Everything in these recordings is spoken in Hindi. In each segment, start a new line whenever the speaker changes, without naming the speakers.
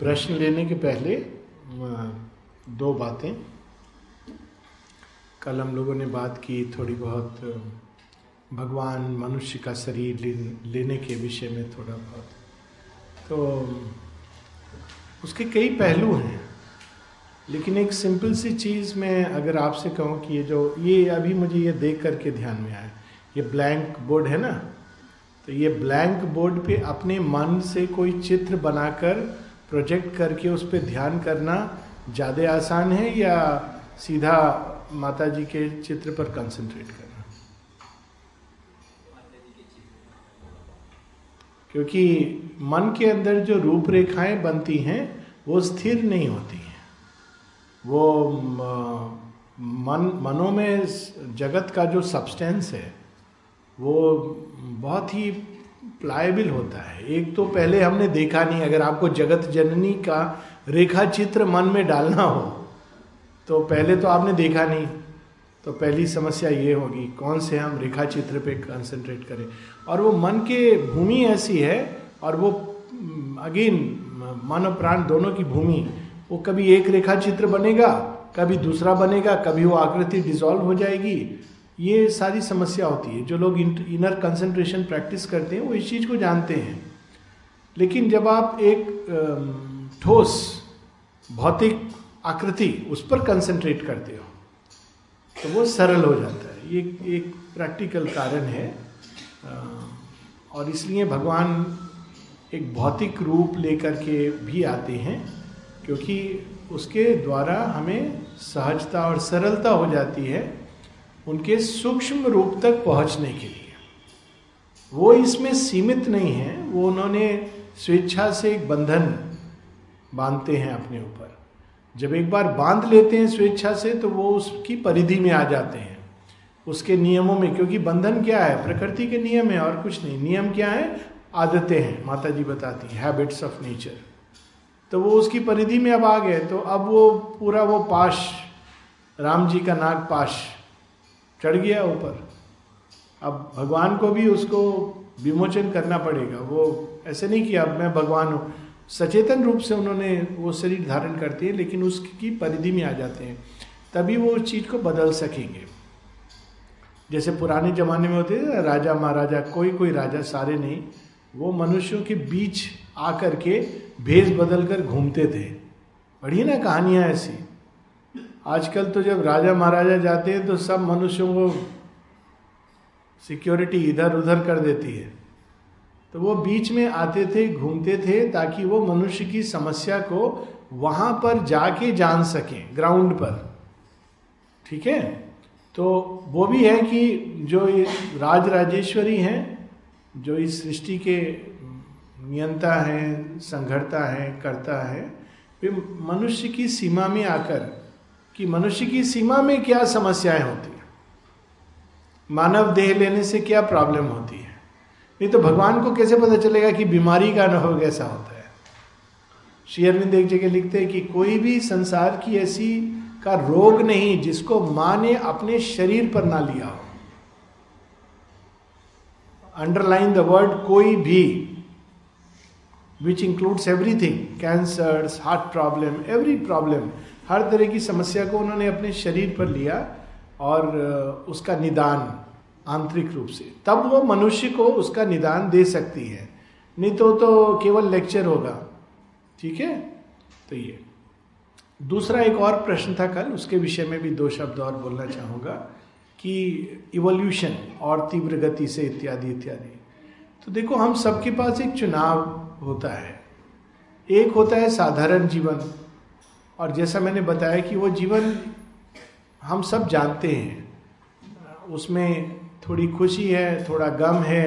प्रश्न लेने के पहले दो बातें। कल हम लोगों ने बात की थोड़ी बहुत भगवान मनुष्य का शरीर लेने के विषय में थोड़ा बहुत। तो उसके कई पहलू हैं, लेकिन एक सिंपल सी चीज़ मैं अगर आपसे कहूँ कि ये जो, ये अभी मुझे ये देख करके ध्यान में आया, ये ब्लैंक बोर्ड है ना? तो ये ब्लैंक बोर्ड पे अपने मन से कोई चित्र बनाकर प्रोजेक्ट करके उस पर ध्यान करना ज़्यादा आसान है या सीधा माता जी के चित्र पर कंसंट्रेट करना? क्योंकि मन के अंदर जो रूपरेखाएँ बनती हैं, वो स्थिर नहीं होती हैं। वो मन, मनों में जगत का जो सब्सटेंस है, वो बहुत ही प्लायबल होता है। एक तो पहले हमने देखा नहीं, अगर आपको जगत जननी का रेखा चित्र मन में डालना हो तो पहले तो आपने देखा नहीं। तो पहली समस्या ये होगी, कौन से हम रेखा चित्र पे कंसंट्रेट करें? और वो मन के भूमि ऐसी है, और वो अगेन मन और प्राण दोनों की भूमि, वो कभी एक रेखा चित्र बनेगा, कभी दूसरा बनेगा, कभी वो आकृति डिजॉल्व हो जाएगी ये सारी समस्या होती है। जो लोग इनर कंसंट्रेशन प्रैक्टिस करते हैं, वो इस चीज़ को जानते हैं। लेकिन जब आप एक ठोस, भौतिक आकृति उस पर कंसंट्रेट करते हो तो वो सरल हो जाता है। ये एक प्रैक्टिकल कारण है। और इसलिए भगवान एक भौतिक रूप लेकर के भी आते हैं, क्योंकि उसके द्वारा हमें सहजता और सरलता हो जाती है। उनके सूक्ष्म रूप तक पहुँचने के लिए। वो इसमें सीमित नहीं है, वो उन्होंने स्वेच्छा से एक बंधन बांधते हैं अपने ऊपर। जब एक बार बाँध लेते हैं स्वेच्छा से तो वो उसकी परिधि में आ जाते हैं, उसके नियमों में, क्योंकि बंधन क्या है? प्रकृति के नियम है और कुछ नहीं। नियम क्या है? आदतें हैं माता जी बताती हैबिट्स ऑफ़ नेचर तो वो उसकी परिधि में अब आ गए तो अब वो पूरा वो पाश, राम जी का नाग पाश चढ़ गया ऊपर। अब भगवान को भी उसको विमोचन करना पड़ेगा। वो ऐसे नहीं कि अब मैं भगवान हूँ। सचेतन रूप से उन्होंने वो शरीर धारण करते हैं, लेकिन उसकी परिधि में आ जाते हैं। तभी वो उस चीज़ को बदल सकेंगे। जैसे पुराने जमाने में होते थे राजा महाराजा, कोई कोई राजा, सारे नहीं, वो मनुष्यों के बीच आकर के भेष बदल कर घूमते थे। पढ़िए ना कहानियाँ ऐसी। आजकल तो जब राजा महाराजा जाते हैं तो सब मनुष्यों को सिक्योरिटी इधर उधर कर देती है। तो वो बीच में आते थे, घूमते थे ताकि वो मनुष्य की समस्या को वहाँ पर जाके जान सकें ग्राउंड पर। ठीक है? तो वो भी है कि जो ये राज राजेश्वरी हैं, जो इस सृष्टि के नियंता हैं, संघर्ता हैं, करता है, वे मनुष्य की सीमा में आकर कि मनुष्य की सीमा में क्या समस्याएँ होती हैं? मानव देह लेने से क्या प्रॉब्लम होती है? नहीं तो भगवान को कैसे पता चलेगा कि बीमारी का अनुभव कैसा होता है? श्री अरविंद एक जगह लिखते हैं कि कोई भी संसार की ऐसी का रोग नहीं जिसको माँ ने अपने शरीर पर ना लिया हो। अंडरलाइन द वर्ड कोई भी which includes everything cancer heart problem every problem हर तरह की समस्या को उन्होंने अपने शरीर पर लिया और उसका निदान आंतरिक रूप से। तब वो मनुष्य को उसका निदान दे सकती है। नहीं तो तो केवल लेक्चर होगा। ठीक है? तो ये। दूसरा एक और प्रश्न था कल, उसके विषय में भी दो शब्द और बोलना चाहूँगा कि इवोल्यूशन और तीव्र गति से इत्यादि इत्यादि। तो देखो, हम सबके पास एक चुनाव होता है। एक होता है साधारण जीवन और जैसा मैंने बताया कि वो जीवन हम सब जानते हैं। उसमें थोड़ी खुशी है, थोड़ा गम है,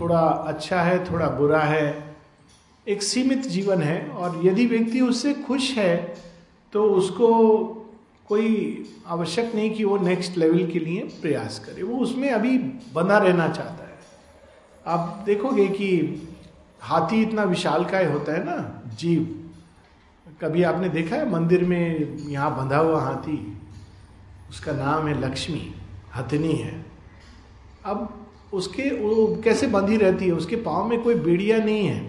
थोड़ा अच्छा है, थोड़ा बुरा है, एक सीमित जीवन है। और यदि व्यक्ति उससे खुश है तो उसको कोई आवश्यक नहीं कि वो नेक्स्ट लेवल के लिए प्रयास करे। वो उसमें अभी बना रहना चाहता है। आप देखोगे कि हाथी इतना विशालकाय होता है ना, जीव। कभी आपने देखा है मंदिर में यहाँ बंधा हुआ हाथी? उसका नाम है लक्ष्मी, हथनी है। अब उसके, वो कैसे बंधी रहती है? उसके पाँव में कोई बेड़िया नहीं है,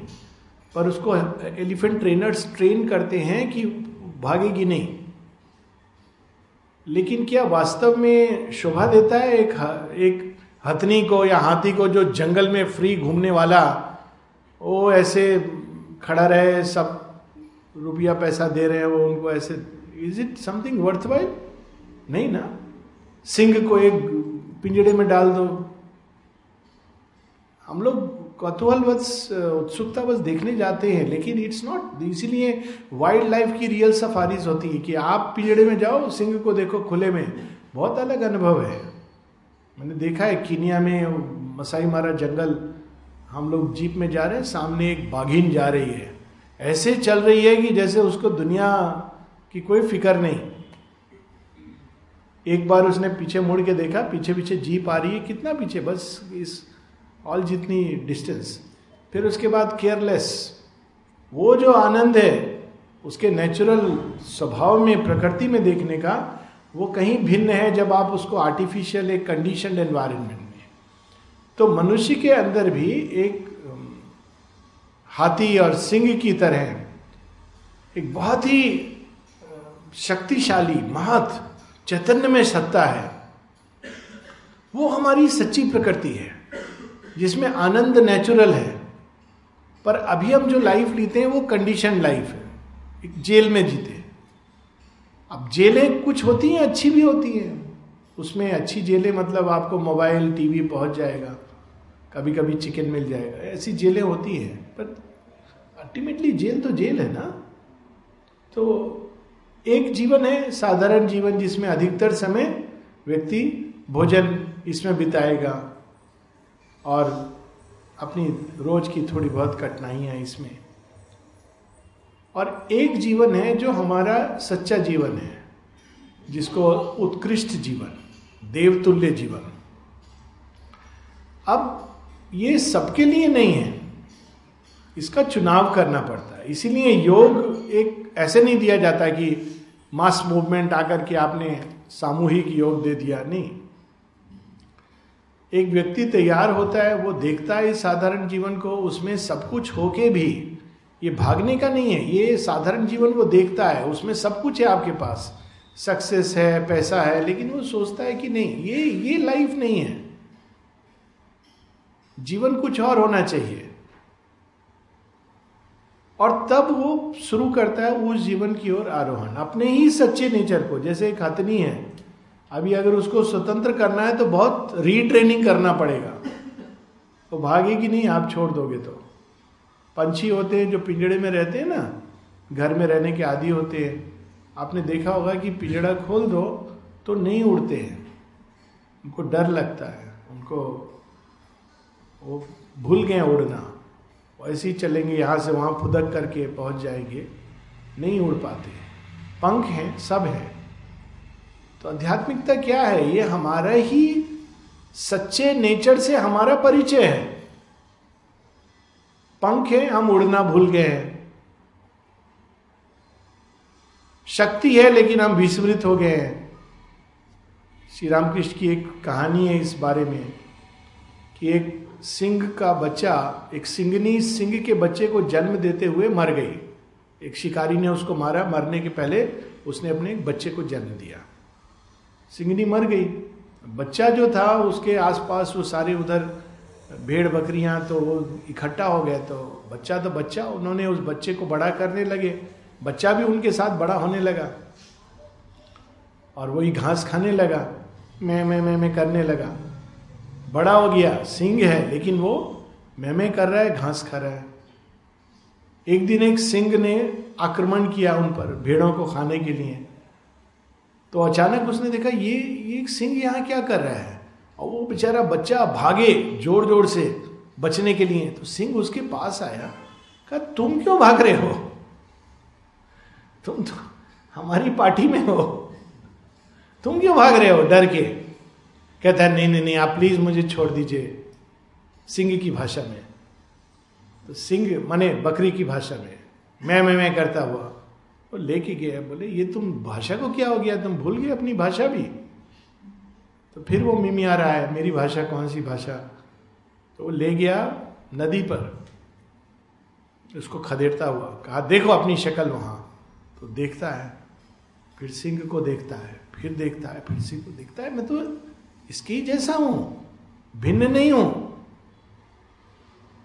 पर उसको एलिफेंट ट्रेनर्स ट्रेन करते हैं कि भागेगी नहीं। लेकिन क्या वास्तव में शोभा देता है एक एक हथनी को या हाथी को जो जंगल में फ्री घूमने वाला, वो ऐसे खड़ा रहे, सब रुपया पैसा दे रहे हैं, वो उनको ऐसे is it something worth while नहीं ना। सिंह को एक पिंजड़े में डाल दो। हम लोग कौतूहल बस, उत्सुकता बस देखने जाते हैं, लेकिन इट्स नॉट इसीलिए वाइल्ड लाइफ की रियल सफारीज होती है कि आप पिंजड़े में जाओ, सिंह को देखो खुले में। बहुत अलग अनुभव है। मैंने देखा है, कीनिया में मसाई मारा जंगल, हम लोग जीप में जा रहे हैं, सामने एक बाघिन जा रही है। ऐसे चल रही है कि जैसे उसको दुनिया की कोई फ़िक्र नहीं। एक बार उसने पीछे मुड़ के देखा, पीछे पीछे जीप आ रही है, कितना पीछे, बस इस ऑल जितनी डिस्टेंस फिर उसके बाद केयरलेस वो जो आनंद है, उसके नेचुरल स्वभाव में, प्रकृति में देखने का, वो कहीं भिन्न है जब आप उसको आर्टिफिशियल एक कंडीशन एनवायरमेंट में। तो मनुष्य के अंदर भी एक हाथी और सिंह की तरह, एक बहुत ही शक्तिशाली, महत, चैतन्य में सत्ता है। वो हमारी सच्ची प्रकृति है, जिसमें आनंद नेचुरल है। पर अभी हम जो लाइफ लेते हैं, वो कंडीशन लाइफ है। एक जेल में जीते अब जेलें कुछ होती हैं, अच्छी भी होती हैं। उसमें अच्छी जेलें मतलब आपको मोबाइल टीवी पहुँच जाएगा। कभी कभी चिकन मिल जाएगा। ऐसी जेलें होती हैं। पर अल्टीमेटली जेल तो जेल है ना? तो एक जीवन है, साधारण जीवन जिसमें अधिकतर समय व्यक्ति भोजन इसमें बिताएगा और अपनी रोज की थोड़ी बहुत कठिनाइयाँ इसमें। और एक जीवन है जो हमारा सच्चा जीवन है, जिसको उत्कृष्ट जीवन, देवतुल्य जीवन। अब ये सबके लिए नहीं है। इसका चुनाव करना पड़ता है। इसीलिए योग एक ऐसे नहीं दिया जाता कि मास मूवमेंट आकर के आपने सामूहिक योग दे दिया, नहीं। एक व्यक्ति तैयार होता है, वो देखता है साधारण जीवन को, उसमें सब कुछ होके भी, ये भागने का नहीं है, ये साधारण जीवन वो देखता है, उसमें सब कुछ है आपके पास। सक्सेस है, पैसा है, लेकिन वो सोचता है कि नहीं, ये ये लाइफ नहीं है। जीवन कुछ और होना चाहिए। और तब वो शुरू करता है उस जीवन की ओर आरोहण। अपने ही सच्चे नेचर को, जैसे एक हथनी है। अभी अगर उसको स्वतंत्र करना है तो बहुत रीट्रेनिंग करना पड़ेगा। वो तो भागेगी नहीं, आप छोड़ दोगे तो। पंछी होते हैं जो पिंजड़े में रहते हैं ना, घर में रहने के आदि होते हैं। आपने देखा होगा कि पिंजड़ा खोल दो तो नहीं उड़ते हैं। उनको डर लगता है। उनको वो भूल गए उड़ना। ऐसे ही चलेंगे, यहाँ से वहाँ फुदक करके पहुँच जाएँगे। नहीं उड़ पाते। पंख हैं, सब हैं। तो आध्यात्मिकता क्या है? ये हमारा ही सच्चे नेचर से हमारा परिचय है। पंख है, हम उड़ना भूल गए हैं। शक्ति है, लेकिन हम विस्मृत हो गए हैं। श्री रामकृष्ण की एक कहानी है इस बारे में कि एक सिंह का बच्चा, एक सिंगनी सिंह के बच्चे को जन्म देते हुए मर गई। एक शिकारी ने उसको मारा। मरने के पहले उसने अपने बच्चे को जन्म दिया। सिंगनी मर गई। बच्चा जो था, उसके आसपास वो सारे उधर भेड़ बकरियाँ तो वो इकट्ठा हो गए। तो बच्चा तो बच्चा। उन्होंने उस बच्चे को बड़ा करने लगे। बच्चा भी उनके साथ बड़ा होने लगा और वही घास खाने लगा। मैं मैं मैं मैं करने लगा। बड़ा हो गया, सिंह है, लेकिन वो मैं मैं कर रहा है, घास खा रहा है। एक दिन एक सिंह ने आक्रमण किया उन पर, भेड़ों को खाने के लिए। तो अचानक उसने देखा, ये ये सिंह यहाँ क्या कर रहा है? और वो बेचारा बच्चा भागे ज़ोर ज़ोर से बचने के लिए। तो सिंह उसके पास आया, कहा, तुम क्यों भाग रहे हो? तुम तो हमारी पार्टी में हो। तुम क्यों भाग रहे हो? डर के। कहता है, नहीं नहीं नहीं, आप प्लीज़ मुझे छोड़ दीजिए सिंह की भाषा में। तो सिंह मने बकरी की भाषा में, मैं मैं मैं करता हुआ। वो लेके गया, बोले, ये तुम भाषा को क्या हो गया? तुम भूल गए अपनी भाषा भी? तो फिर वो मिमी आ रहा है, मेरी भाषा कौन सी भाषा? तो वो ले गया नदी पर। उसको खदेड़ता हुआ, कहा, देखो अपनी शक्ल वहाँ। तो देखता है, फिर सिंह को देखता है, फिर देखता है, फिर सिंह को देखता है। मैं तो इसकी जैसा हूँ, भिन्न नहीं हूँ।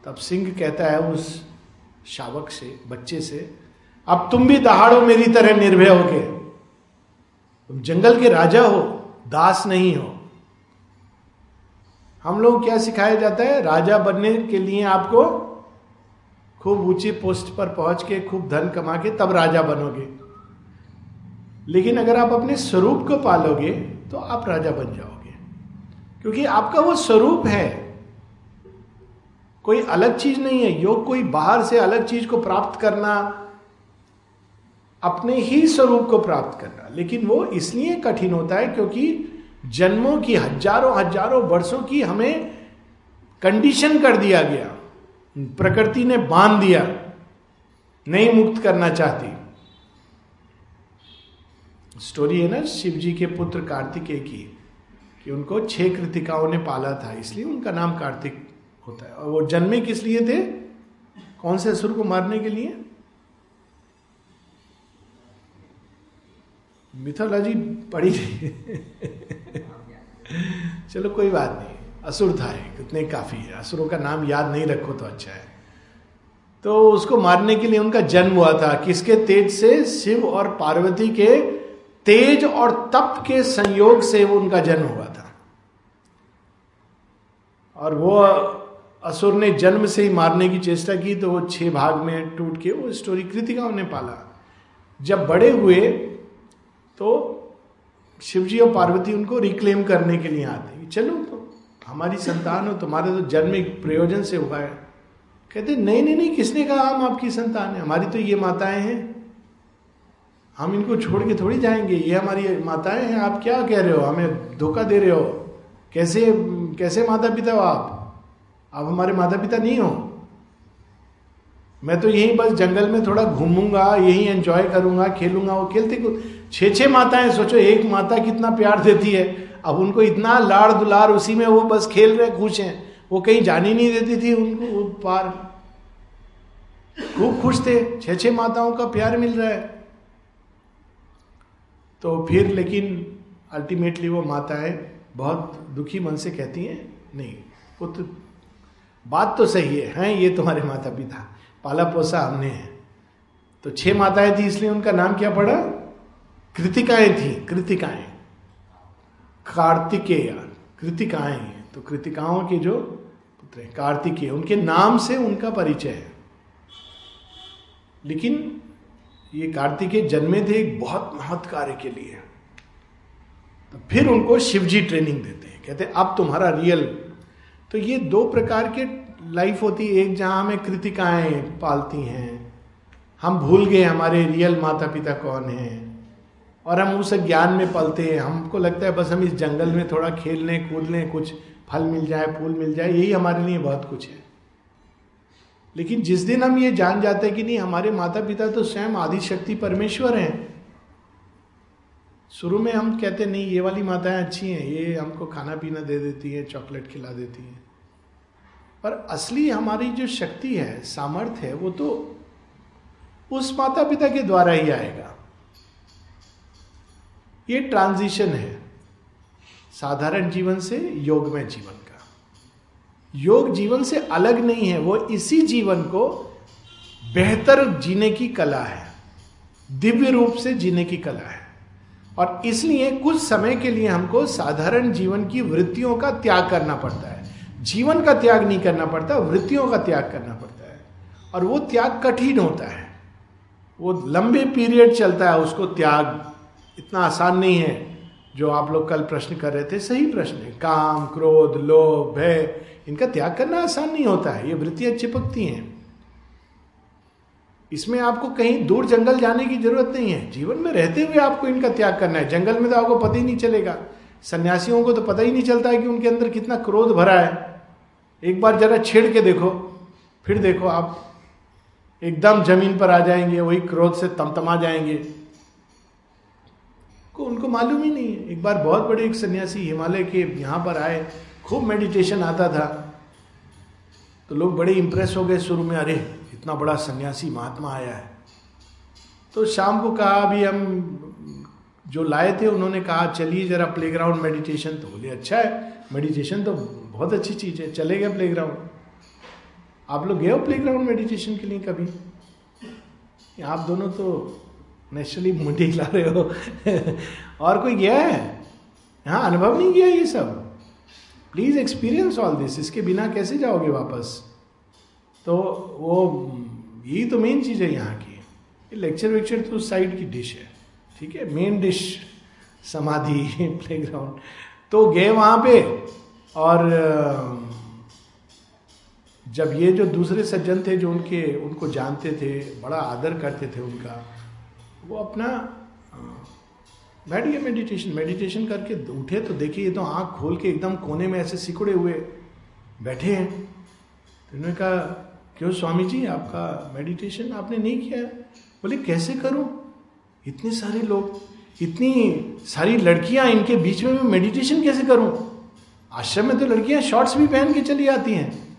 तब सिंह कहता है उस शावक से, बच्चे से, अब तुम भी दहाड़ो मेरी तरह निर्भय हो के तुम जंगल के राजा हो, दास नहीं हो। हम लोग क्या सिखाया जाता है? राजा बनने के लिए आपको खूब ऊँची पोस्ट पर पहुँच के, खूब धन कमा के तब राजा बनोगे। लेकिन अगर आप अपने स्वरूप को पालोगे तो आप राजा बन जाओगे। क्योंकि आपका वो स्वरूप है। कोई अलग चीज़ नहीं है। योग कोई बाहर से अलग चीज़ को प्राप्त करना, अपने ही स्वरूप को प्राप्त करना। लेकिन वो इसलिए कठिन होता है क्योंकि जन्मों की, हज़ारों हज़ारों वर्षों की हमें कंडीशन कर दिया गया। प्रकृति ने बाँध दिया। नहीं मुक्त करना चाहती। स्टोरी है ना शिव जी के पुत्र कार्तिकेय की। कि उनको छह कृतिकाओं ने पाला था, इसलिए उनका नाम कार्तिक होता है। और वो जन्मे किस लिए थे? कौन से असुर को मारने के लिए? मिथोलॉजी पढ़ी चलो कोई बात नहीं, असुर था एक काफ़ी है। असुरों का नाम याद नहीं रखो तो अच्छा है। तो उसको मारने के लिए उनका जन्म हुआ था। किसके तेज से? शिव और पार्वती के तेज और तप के संयोग से वो उनका जन्म हुआ और वो असुर ने जन्म से ही मारने की चेष्टा की तो वो छह भाग में टूट के वो स्टोरी कृतिका ने पाला। जब बड़े हुए तो शिवजी और पार्वती उनको रिक्लेम करने के लिए आते चलो तो हमारी संतान हो, तुम्हारे तो जन्म एक प्रयोजन से हुआ है। कहते, नहीं नहीं नहीं, किसने कहा हम आपकी संतान है? हमारी तो ये माताएँ हैं। हम इनको छोड़ के थोड़ी जाएँगे। ये हमारी माताएँ हैं। आप क्या कह रहे हो? हमें धोखा दे रहे हो। कैसे कैसे माता पिता हो आप? आप हमारे माता पिता नहीं हो। मैं तो यहीं बस जंगल में थोड़ा घूमूँगा, यही एंजॉय करूँगा, खेलूँगा, वो खेलते छह छह माताएँ, सोचो, एक माता कितना प्यार देती है। अब उनको इतना लाड़ दुलार उसी में वो बस खेल रहे, खुश हैं। वो कहीं जानी नहीं देती थी उनको, वो पार। खूब खुश थे छह छह माताओं का प्यार मिल रहा है। तो फिर लेकिन अल्टीमेटली वो माताएँ बहुत दुखी मन से कहती हैं, नहीं, पुत्र, बात तो सही है, हैं, ये तुम्हारे माता पिता पाला पोसा हमने है। तो छह माताएँ थी, इसलिए उनका नाम क्या पड़ा? कृतिकाएँ थी, कृतिकाएँ। कार्तिकेय, कृतिकाएँ हैं तो कृतिकाओं के जो पुत्र हैं, कार्तिकेय, उनके नाम से उनका परिचय है। लेकिन ये कार्तिकेय जन्मे थे एक बहुत महत्व कार्य के लिए। फिर उनको शिवजी ट्रेनिंग देते हैं। कहते हैं, अब तुम्हारा रियल तो ये दो प्रकार के लाइफ होती है। एक जहाँ हमें कृतिकाएँ पालती हैं। हम भूल गए हमारे रियल माता पिता कौन हैं। और हम उस ज्ञान में पलते हैं। हमको लगता है बस हम इस जंगल में थोड़ा खेल लें कूद लें कुछ फल मिल जाए, फूल मिल जाए, यही हमारे लिए बहुत कुछ है। लेकिन जिस दिन हम ये जान जाते हैं कि नहीं, हमारे माता पिता तो स्वयं आदिशक्ति परमेश्वर हैं। शुरू में हम कहते नहीं, ये वाली माताएँ अच्छी हैं, ये हमको खाना पीना दे देती हैं, चॉकलेट खिला देती हैं। पर असली हमारी जो शक्ति है, सामर्थ्य है, वो तो उस माता पिता के द्वारा ही आएगा। ये ट्रांजिशन है साधारण जीवन से योगमय जीवन का। योग जीवन से अलग नहीं है, वो इसी जीवन को बेहतर जीने की कला है, दिव्य रूप से जीने की कला है। और इसलिए कुछ समय के लिए हमको साधारण जीवन की वृत्तियों का त्याग करना पड़ता है। जीवन का त्याग नहीं करना पड़ता, वृत्तियों का त्याग करना पड़ता है। और वो त्याग कठिन होता है। वो लंबे पीरियड चलता है, उसको त्याग इतना आसान नहीं है, जो आप लोग कल प्रश्न कर रहे थे। सही प्रश्न है। काम, क्रोध, लोभ, भय, इनका त्याग करना आसान नहीं होता है। ये वृत्तियाँ चिपकती हैं। इसमें आपको कहीं दूर जंगल जाने की ज़रूरत नहीं है। जीवन में रहते हुए आपको इनका त्याग करना है। जंगल में तो आपको पता ही नहीं चलेगा। सन्यासियों को तो पता ही नहीं चलता है कि उनके अंदर कितना क्रोध भरा है। एक बार जरा छेड़ के देखो, फिर देखो आप एकदम ज़मीन पर आ जाएँगे, वही क्रोध से तमतमा जाएँगे। को उनको मालूम ही नहीं है। एक बार बहुत बड़े एक सन्यासी हिमालय के यहाँ पर आए, खूब मेडिटेशन आता था। तो लोग बड़े इंप्रेस हो गए शुरू में, अरे इतना बड़ा सन्यासी महात्मा आया है। तो शाम को कहा, अभी हम जो लाए थे, उन्होंने कहा, चलिए जरा प्लेग्राउंड मेडिटेशन तो बोले अच्छा है मेडिटेशन तो बहुत अच्छी चीज़ है, चले गए प्लेग्राउंड आप लोग गए हो प्लेग्राउंड मेडिटेशन के लिए कभी? आप दोनों तो नेचुरली मुंडी ला रहे हो। और कोई गया है? यहाँ अनुभव नहीं किया ये सब? प्लीज़ एक्सपीरियंस ऑल दिस इसके बिना कैसे जाओगे वापस? तो वो, यही तो मेन चीज़ है यहाँ की। लेक्चर वेक्चर तो साइड की डिश है, ठीक है? मेन डिश समाधि प्लेग्राउंड तो गए वहाँ पे और जब ये जो दूसरे सज्जन थे जो उनके, उनको जानते थे, बड़ा आदर करते थे उनका, वो अपना बैठ गया मेडिटेशन मेडिटेशन करके उठे तो देखिए ये तो आँख खोल के एकदम कोने में ऐसे सिकुड़े हुए बैठे हैं। तो उन्होंने कहा क्यों स्वामी जी आपका मेडिटेशन आपने नहीं किया? बोले, कैसे करूँ? इतने सारे लोग, इतनी सारी लड़कियाँ इनके बीच में मैं मेडिटेशन कैसे करूँ? आश्रम में तो लड़कियाँ शॉर्ट्स भी पहन के चली आती हैं।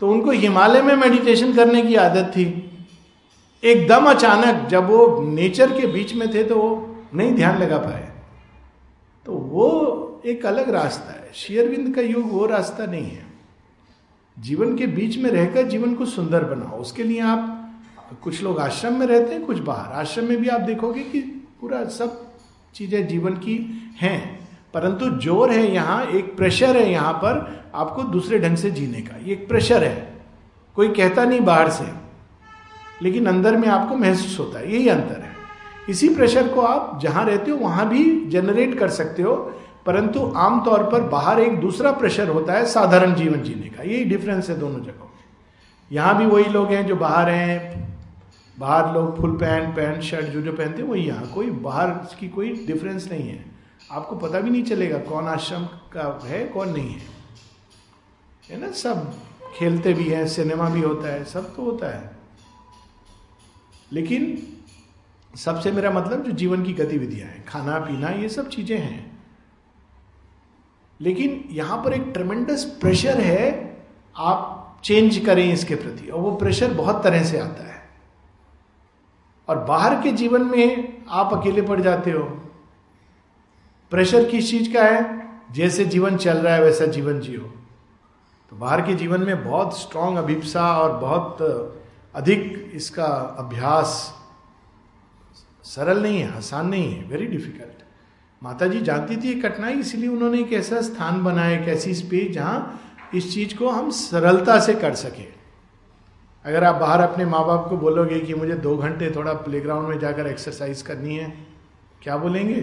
तो उनको हिमालय में मेडिटेशन करने की आदत थी। एकदम अचानक जब वो नेचर के बीच में थे तो वो नहीं ध्यान लगा पाए। तो वो एक अलग रास्ता है। शेयरविंद का युग वो रास्ता नहीं है। जीवन के बीच में रहकर जीवन को सुंदर बनाओ। उसके लिए आप कुछ लोग आश्रम में रहते हैं, कुछ बाहर। आश्रम में भी आप देखोगे कि पूरा सब चीज़ें जीवन की हैं। परंतु ज़ोर है यहाँ, एक प्रेशर है यहाँ पर आपको दूसरे ढंग से जीने का। ये एक प्रेशर है। कोई कहता नहीं बाहर से, लेकिन अंदर में आपको महसूस होता है। यही अंतर है। इसी प्रेशर को आप जहाँ रहते हो, वहाँ भी जनरेट कर सकते हो। परंतु आमतौर पर बाहर एक दूसरा प्रेशर होता है साधारण जीवन जीने का। यही डिफरेंस है दोनों जगहों में। यहाँ भी वही लोग हैं जो बाहर हैं, बाहर लोग फुल पैंट पैंट शर्ट, जो जो पहनते हैं, वही यहाँ कोई बाहर की कोई डिफरेंस नहीं है। आपको पता भी नहीं चलेगा कौन आश्रम का है, कौन नहीं है। है ना? सब खेलते भी हैं, सिनेमा भी होता है, सब तो होता है। लेकिन सबसे मेरा मतलब जो जीवन की गतिविधियाँ हैं खाना पीना ये सब चीज़ें हैं। लेकिन यहाँ पर एक ट्रमेंडस प्रेशर है, आप चेंज करें इसके प्रति। और वो प्रेशर बहुत तरह से आता है। और बाहर के जीवन में आप अकेले पड़ जाते हो। प्रेशर किस चीज़ का है? जैसे जीवन चल रहा है, वैसा जीवन जियो। तो बाहर के जीवन में बहुत स्ट्रांग अभिप्सा और बहुत अधिक इसका अभ्यास सरल नहीं है, आसान नहीं है वेरी डिफ़िकल्ट माता जी जानती थी कठिनाई, इसलिए उन्होंने एक ऐसा स्थान बनाया, एक ऐसी स्पेस जहाँ इस चीज़ को हम सरलता से कर सके। अगर आप बाहर अपने माँ बाप को बोलोगे कि मुझे दो घंटे थोड़ा प्लेग्राउंड में जाकर एक्सरसाइज करनी है, क्या बोलेंगे?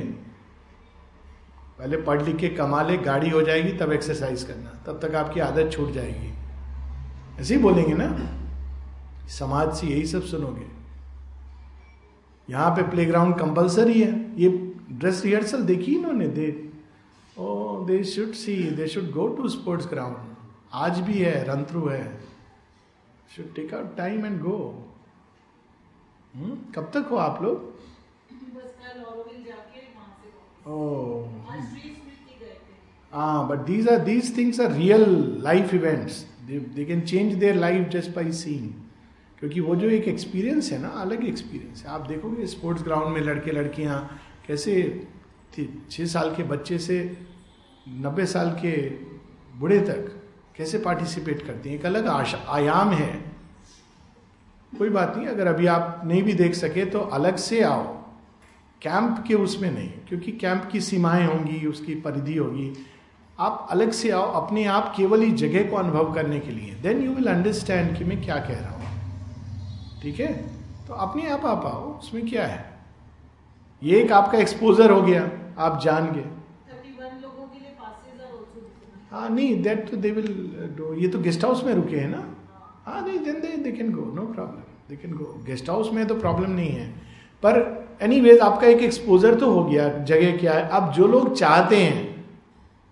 पहले पढ़ लिख के कमा ले, गाड़ी हो जाएगी, तब एक्सरसाइज करना, तब तक आपकी आदत छूट जाएगी। ऐसे ही बोलेंगे ना? समाज से यही सब सुनोगे। यहाँ पे प्लेग्राउंड कंपलसरी है, ये ड्रेस रिहर्सल देखी इन्होंने? They oh they should see they should go to sports ground आज भी है रन थ्रू है should take out time and go कब तक हो आप लोग? हाँ but these are these things are real life events they can change their life just by seeing क्योंकि वो जो एक एक्सपीरियंस है ना अलग एक्सपीरियंस है। आप देखोगे स्पोर्ट्स ग्राउंड में लड़के लड़कियाँ कैसे छः साल के बच्चे से नब्बे साल के बूढ़े तक कैसे पार्टिसिपेट करते हैं? एक अलग आयाम है। कोई बात नहीं, अगर अभी आप नहीं भी देख सके तो अलग से आओ। कैंप के उसमें नहीं, क्योंकि कैंप की सीमाएँ होंगी, उसकी परिधि होगी। आप अलग से आओ, अपने आप केवल ही जगह को अनुभव करने के लिए। देन यू विल अंडरस्टैंड कि मैं क्या कह रहा हूँ। ठीक है? तो अपने आप आ पाओ उसमें क्या है? ये एक आपका एक्सपोजर हो गया आप जान गए। हाँ नहीं that that they will do ये तो गेस्ट हाउस में रुके हैं ना? हाँ नहीं then they they can go no problem they can go guest house में तो प्रॉब्लम नहीं है। पर एनी वेज आपका एक एक्सपोजर तो हो गया जगह क्या है। अब जो लोग चाहते हैं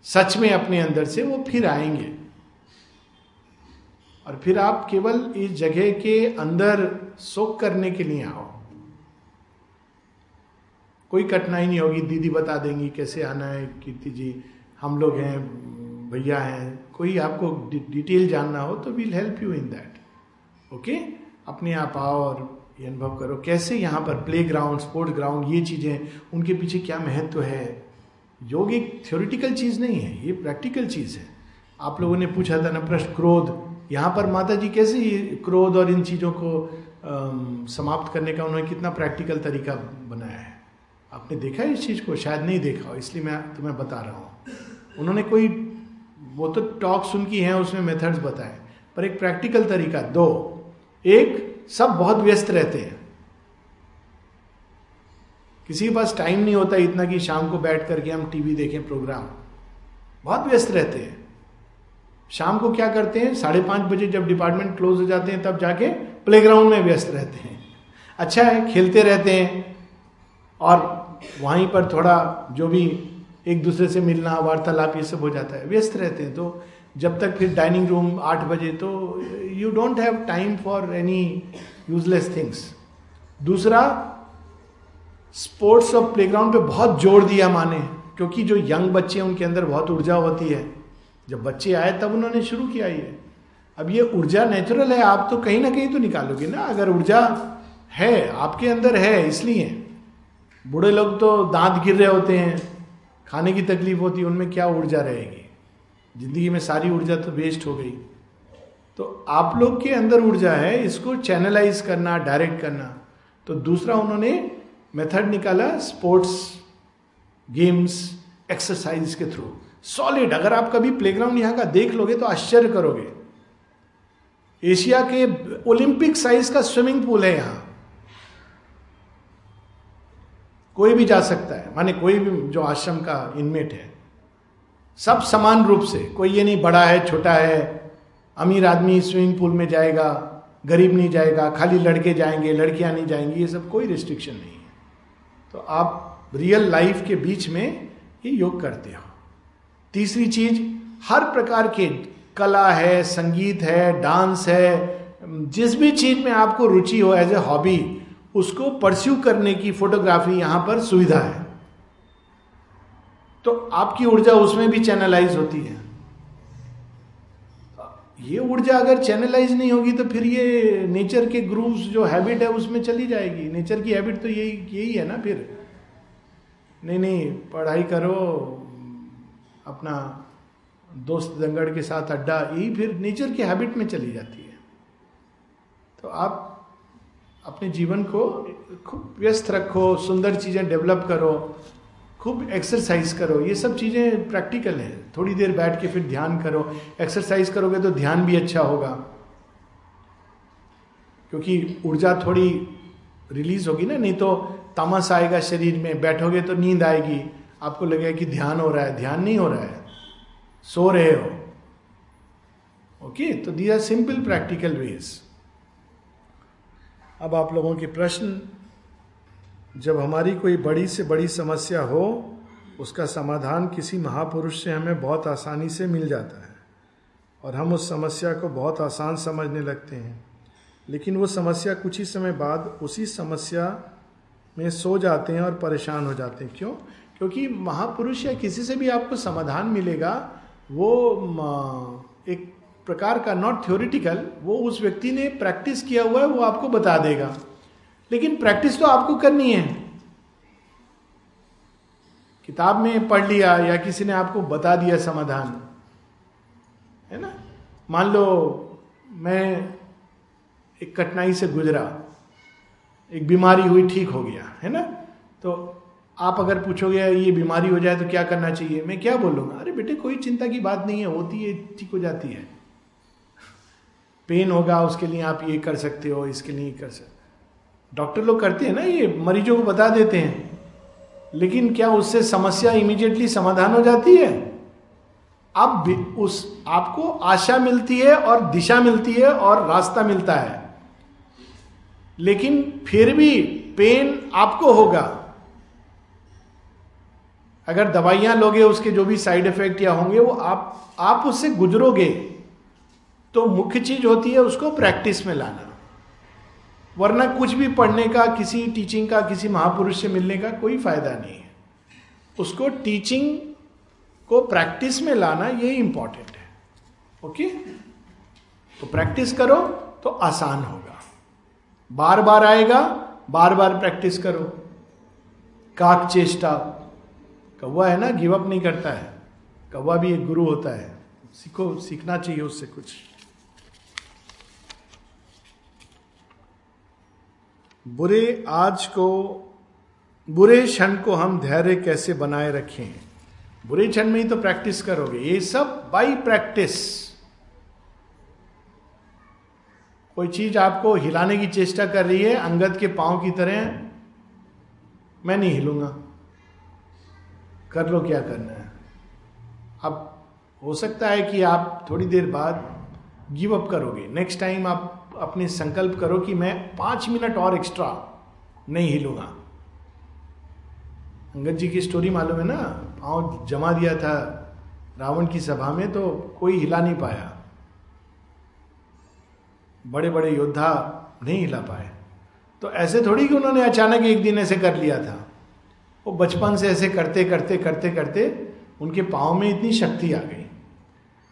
सच में अपने अंदर से वो फिर आएँगे। और फिर आप केवल इस जगह के अंदर सुख करने के लिए आओ। कोई कठिनाई नहीं होगी दीदी बता देंगी कैसे आना है कीर्ति जी हम लोग हैं भैया हैं कोई आपको डिटेल जानना हो तो we'll help you in that okay अपने आप आओ और ये अनुभव करो कैसे यहाँ पर प्ले ग्राउंड स्पोर्ट्स ग्राउंड ये चीज़ें उनके पीछे क्या महत्व है? योग एक थ्योरिटिकल चीज़ नहीं है ये प्रैक्टिकल चीज़ है। आप लोगों ने पूछा था ना प्रश्न क्रोध यहाँ पर माता जी कैसे क्रोध और इन चीज़ों को आम, समाप्त करने का उन्होंने कितना प्रैक्टिकल तरीका बनाया? आपने देखा इस चीज़ को? शायद नहीं देखा हो, इसलिए मैं तुम्हें बता रहा हूँ। उन्होंने कोई, वो तो टॉक सुन की है, उसमें मेथड्स बताए। पर एक प्रैक्टिकल तरीका, दो। एक, सब बहुत व्यस्त रहते हैं। किसी के पास टाइम नहीं होता इतना कि शाम को बैठ करके हम टीवी देखें प्रोग्राम। बहुत व्यस्त रहते हैं। शाम को क्या करते हैं? साढ़े पाँच बजे जब डिपार्टमेंट क्लोज हो जाते हैं, तब जाके प्लेग्राउंड में व्यस्त रहते हैं। अच्छा है, खेलते रहते हैं। और वहीं पर थोड़ा जो भी एक दूसरे से मिलना, वार्तालाप, ये सब हो जाता है। व्यस्त रहते हैं तो जब तक फिर डाइनिंग रूम आठ बजे तो you don't have time for any useless things दूसरा स्पोर्ट्स और प्लेग्राउंड पे बहुत ज़ोर दिया माने क्योंकि जो यंग बच्चे हैं, उनके अंदर बहुत ऊर्जा होती है। जब बच्चे आए, तब उन्होंने शुरू किया ये। अब ये ऊर्जा नेचुरल है, आप तो कहीं ना कहीं तो निकालोगे ना। अगर ऊर्जा है, आपके अंदर है, इसलिए। बूढ़े लोग तो दांत गिर रहे होते हैं। खाने की तकलीफ़ होती है, उनमें क्या ऊर्जा रहेगी? ज़िंदगी में सारी ऊर्जा तो वेस्ट हो गई। तो आप लोग के अंदर ऊर्जा है, इसको चैनलाइज करना डायरेक्ट करना। तो दूसरा उन्होंने मेथड निकाला स्पोर्ट्स गेम्स एक्सरसाइज के थ्रू सॉलिड अगर आप कभी प्लेग्राउंड यहाँ का देख लोगे तो आश्चर्य करोगे। एशिया के ओलंपिक साइज़ का स्विमिंग पूल है यहाँ। कोई भी जा सकता है, माने कोई भी जो आश्रम का इनमेट है, सब समान रूप से, कोई ये नहीं बड़ा है, छोटा है, अमीर आदमी स्विमिंग पूल में जाएगा, गरीब नहीं जाएगा, खाली लड़के जाएँगे, लड़कियाँ नहीं जाएँगी, ये सब कोई रिस्ट्रिक्शन नहीं है। तो आप रियल लाइफ के बीच में ये योग करते हो। तीसरी चीज़, हर प्रकार के कला है, संगीत है डांस है, जिस भी चीज़ में आपको रुचि हो एज ए हॉबी उसको परस्यू करने की फोटोग्राफी यहाँ पर सुविधा है। तो आपकी ऊर्जा उसमें भी चैनलाइज होती है। ये ऊर्जा अगर चैनलाइज नहीं होगी तो फिर ये नेचर के ग्रूव्स जो हैबिट है उसमें चली जाएगी। नेचर की हैबिट तो यही यही है ना फिर। नहीं नहीं, पढ़ाई करो, अपना दोस्त दंगड़ के साथ अड्डा, यही फिर नेचर की हैबिट में चली जाती है। तो आप अपने जीवन को खूब व्यस्त रखो, सुंदर चीज़ें डेवलप करो, खूब एक्सरसाइज करो। ये सब चीज़ें प्रैक्टिकल है। थोड़ी देर बैठ के फिर ध्यान करो। एक्सरसाइज करोगे तो ध्यान भी अच्छा होगा। क्योंकि ऊर्जा थोड़ी रिलीज़ होगी ना, नहीं तो तमस आएगा शरीर में। बैठोगे तो नींद आएगी। आपको लगेगा कि ध्यान हो रहा है। ध्यान नहीं हो रहा है। सो रहे हो। ओके तो these are simple practical ways अब आप लोगों के प्रश्न, जब हमारी कोई बड़ी से बड़ी समस्या हो, उसका समाधान किसी महापुरुष से हमें बहुत आसानी से मिल जाता है और हम उस समस्या को बहुत आसान समझने लगते हैं। लेकिन वो समस्या कुछ ही समय बाद उसी समस्या में सो जाते हैं और परेशान हो जाते हैं। क्यों? क्योंकि महापुरुष या किसी से भी आपको समाधान मिलेगा, वो एक प्रकार का नॉट थ्योरिटिकल वो उस व्यक्ति ने प्रैक्टिस किया हुआ है, वो आपको बता देगा। लेकिन प्रैक्टिस तो आपको करनी है। किताब में पढ़ लिया या किसी ने आपको बता दिया समाधान, है ना? मान लो मैं एक कठिनाई से गुजरा, एक बीमारी हुई, ठीक हो गया, है ना? तो आप अगर पूछोगे, ये बीमारी हो जाए तो क्या करना चाहिए? मैं क्या बोलूँगा? अरे बेटे, कोई चिंता की बात नहीं है, होती है, ठीक हो जाती है। पेन होगा, उसके लिए आप ये कर सकते हो, इसके लिए कर सकते डॉक्टर लोग करते हैं ना ये, मरीजों को बता देते हैं। लेकिन क्या उससे समस्या इमीडिएटली समाधान हो जाती है? अब उस, आपको आशा मिलती है और दिशा मिलती है और रास्ता मिलता है। लेकिन फिर भी पेन आपको होगा। अगर दवाइयाँ लोगे, उसके जो भी साइड इफ़ेक्ट या होंगे, वो आप आप उससे गुजरोगे। तो मुख्य चीज़ होती है उसको प्रैक्टिस में लाना। वरना कुछ भी पढ़ने का, किसी टीचिंग का, किसी महापुरुष से मिलने का कोई फ़ायदा नहीं है। उसको टीचिंग को प्रैक्टिस में लाना ये इंपॉर्टेंट है। ओके तो प्रैक्टिस करो तो आसान होगा। बार बार आएगा बार बार प्रैक्टिस करो। काक चेष्टा। कौवा है ना गिव अप नहीं करता है। कौवा भी एक गुरु होता है। सीखो, सीखना चाहिए उससे कुछ। बुरे आज को, बुरे क्षण को हम धैर्य कैसे बनाए रखें? बुरे क्षण में ही तो प्रैक्टिस करोगे। ये सब बाई प्रैक्टिस कोई चीज़ आपको हिलाने की चेष्टा कर रही है, अंगद के पाँव की तरह, मैं नहीं हिलूँगा। कर लो क्या करना है। अब हो सकता है कि आप थोड़ी देर बाद गिव अप करोगे। नेक्स्ट टाइम आप अपने संकल्प करो कि मैं पाँच मिनट और एक्स्ट्रा नहीं हिलूँगा। अंगद जी की स्टोरी मालूम है ना? पाँव जमा दिया था रावण की सभा में तो कोई हिला नहीं पाया। बड़े बड़े योद्धा नहीं हिला पाए। तो ऐसे थोड़ी कि उन्होंने अचानक एक दिन ऐसे कर लिया था। वो बचपन से ऐसे करते करते करते करते उनके पाँव में इतनी शक्ति आ गई।